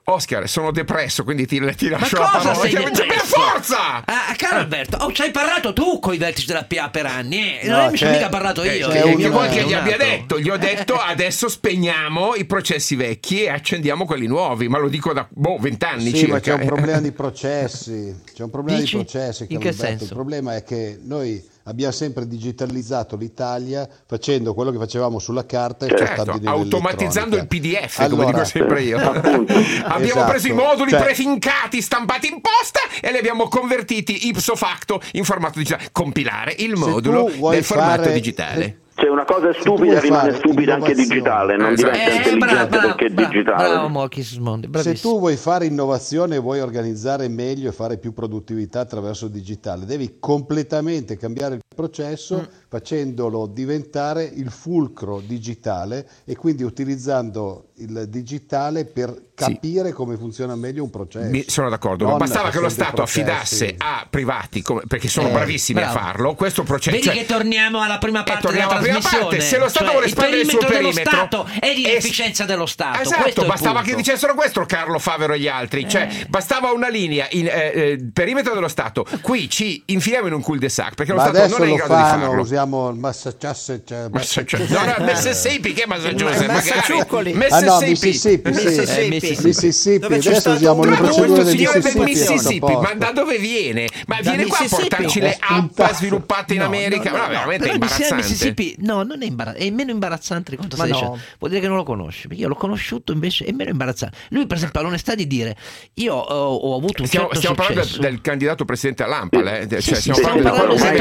Oscar, sono depresso, quindi ti, ti Ma lascio la cosa parola. sei Cioè? Per forza! Ah, caro Alberto, oh, ci hai parlato tu con i vertici della PA per anni, eh? non No, mica c'è- mica parlato Eh, io. che, io che non vuoi che gli abbia detto? Gli ho detto <laughs> adesso spegniamo i processi vecchi e accendiamo quelli nuovi, ma lo dico da boh, vent'anni Sì, ma circa. c'è un problema di <laughs> processi. C'è un problema Dici? di processi. In che Alberto. senso? Il problema è che noi abbiamo sempre digitalizzato l'Italia facendo quello che facevamo sulla carta e Certo, automatizzando il PDF, come Allora, dico sempre io. <laughs> appunto. abbiamo Esatto. preso i moduli Cioè- prefincati, stampati in posta e li abbiamo convertiti ipso facto in formato digitale. Compilare il modulo del formato digitale. Se una cosa stupida rimane fare stupida anche digitale, non Esatto. diventa Eh, intelligente bravo, perché è bravo, digitale. bravo Mochi Se tu vuoi fare innovazione e vuoi organizzare meglio e fare più produttività attraverso il digitale, devi completamente cambiare il processo Mm. facendolo diventare il fulcro digitale e quindi utilizzando il digitale per capire come funziona meglio un processo. Mi- sono d'accordo, ma Non bastava che lo Stato processi. affidasse a privati, come- perché sono Eh, bravissimi bravo. a farlo, questo processo... Vedi cioè- che torniamo alla prima parte della trasmissione. parte. Se lo Stato Cioè, vuole il espandere il suo perimetro Stato e di es- efficienza dello Stato. Questo Esatto, è il bastava che dicessero questo Carlo Favero e gli altri, cioè bastava una linea in eh, eh, perimetro dello Stato. Qui ci infiliamo in un cul-de-sac perché lo Ma Stato non è in lo grado di fanno, farlo. usiamo il Massachusetts. Massachusetts. No, no, Mississippi, che Massachusetts? Massaciuccoli. No, Mississippi. Mississippi, sì. Mississippi. Eh, Mississippi. Dove c'è Adesso stato usiamo un le procedure questo del Mississippi. è Mississippi, ma da dove viene? Ma Da viene qua a portarci È le app sviluppate in No, America? no, no, No, no, veramente imbarazzante. Mississippi no, non è, imbarazz- è meno imbarazzante di quanto Ma stai no. dicendo. Vuol dire che non lo conosci. Perché io l'ho conosciuto invece è meno imbarazzante. Lui, per esempio, ha l'onestà di dire: Io ho, ho avuto un Stiamo, certo stiamo parlando del, del candidato presidente all'Ampal, eh? cioè, Sì, sì, stiamo parlando di quello è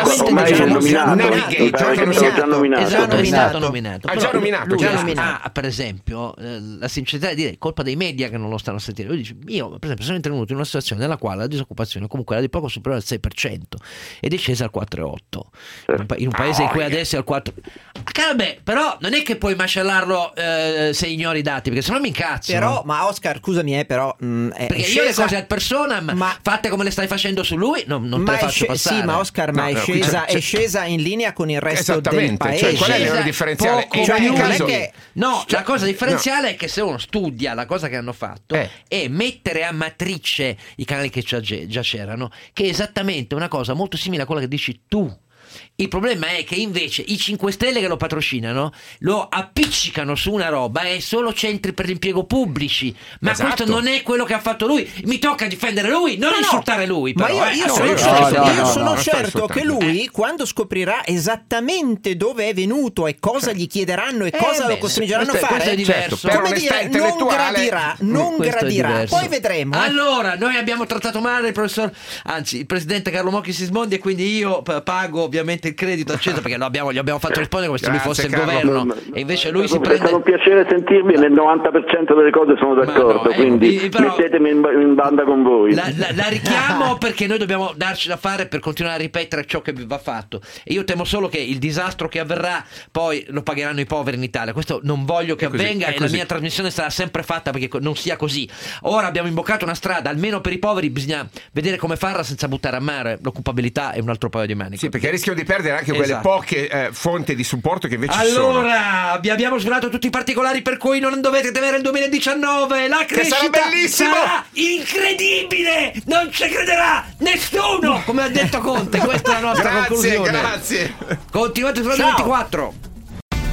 che sia già nominato. Esatto, Già è nominato. nominato. Ah, Però già nominato, lui già ha- nominato. ha, per esempio, eh, la sincerità di dire è colpa dei media che non lo stanno a sentire. Lui dice: Io, per esempio, sono intervenuto in una situazione nella quale la disoccupazione comunque era di poco superiore al 6% ed è scesa al 4,8%. In un, pa- in un paese in cui adesso è al 4%. Vabbè, però non è che puoi macellarlo eh, se ignori i dati, perché sennò mi incazzo. Però, ma Oscar, scusami, eh, però mh, è, perché è io le scesa- cose ad personam Ma- fatte come le stai facendo su lui, non, non te ma le è faccio sce- passare. Sì, ma Oscar, ma No, è, no, scesa, c'è- è scesa in linea con il resto del Esattamente, paese. cioè, qual è l'errore Scesa differenziale? poco cioè, caso- che- No, Cioè, la cosa differenziale è che se uno studia la cosa che hanno fatto Eh. è mettere a matrice i canali che già, già c'erano, che è esattamente una cosa molto simile a quella che dici tu. Il problema è che invece i 5 Stelle che lo patrocinano lo appiccicano su una roba e solo centri per l'impiego pubblici. Ma Esatto. questo non è quello che ha fatto lui. Mi tocca difendere lui, non No, insultare lui. Ma io, eh. io No, sono certo, no, io sono certo che lui, quando scoprirà esattamente dove è venuto e cosa gli chiederanno e Eh, cosa lo bene, costringeranno questo a questo fare, è diverso. Certo, come dire, non gradirà, non Questo è gradirà. Poi vedremo. eh. Allora, noi abbiamo trattato male il professor, anzi, il presidente Carlo Mocchi Sismondi e quindi io pago ovviamente il credito acceso perché lo abbiamo- gli abbiamo fatto rispondere come se lui Grazie, fosse il Carlo. governo e invece lui si È stato prende un piacere sentirvi e nel 90% delle cose sono d'accordo, no, eh, quindi eh, però- mettetemi in, in banda con voi. La, la- la richiamo perché noi dobbiamo darci da fare per continuare a ripetere ciò che va fatto. E io temo solo che il disastro che avverrà poi lo pagheranno i poveri in Italia. Questo non voglio che così, avvenga e la mia trasmissione sarà sempre fatta perché non sia così. Ora abbiamo imboccato una strada, almeno per i poveri bisogna vedere come farla senza buttare a mare. L'occupabilità è un altro paio di maniche. Sì, perché rischiano di perdere anche quelle Esatto. poche eh, fonti di supporto che invece ci sono. Allora, vi abbiamo svelato tutti i particolari per cui non dovete temere il 2019. La crescita sarà bellissimo! sarà incredibile! Non ci crederà nessuno! Come ha detto Conte, questa è la nostra Grazie, conclusione. grazie. Continuate su Radio Ciao. 24.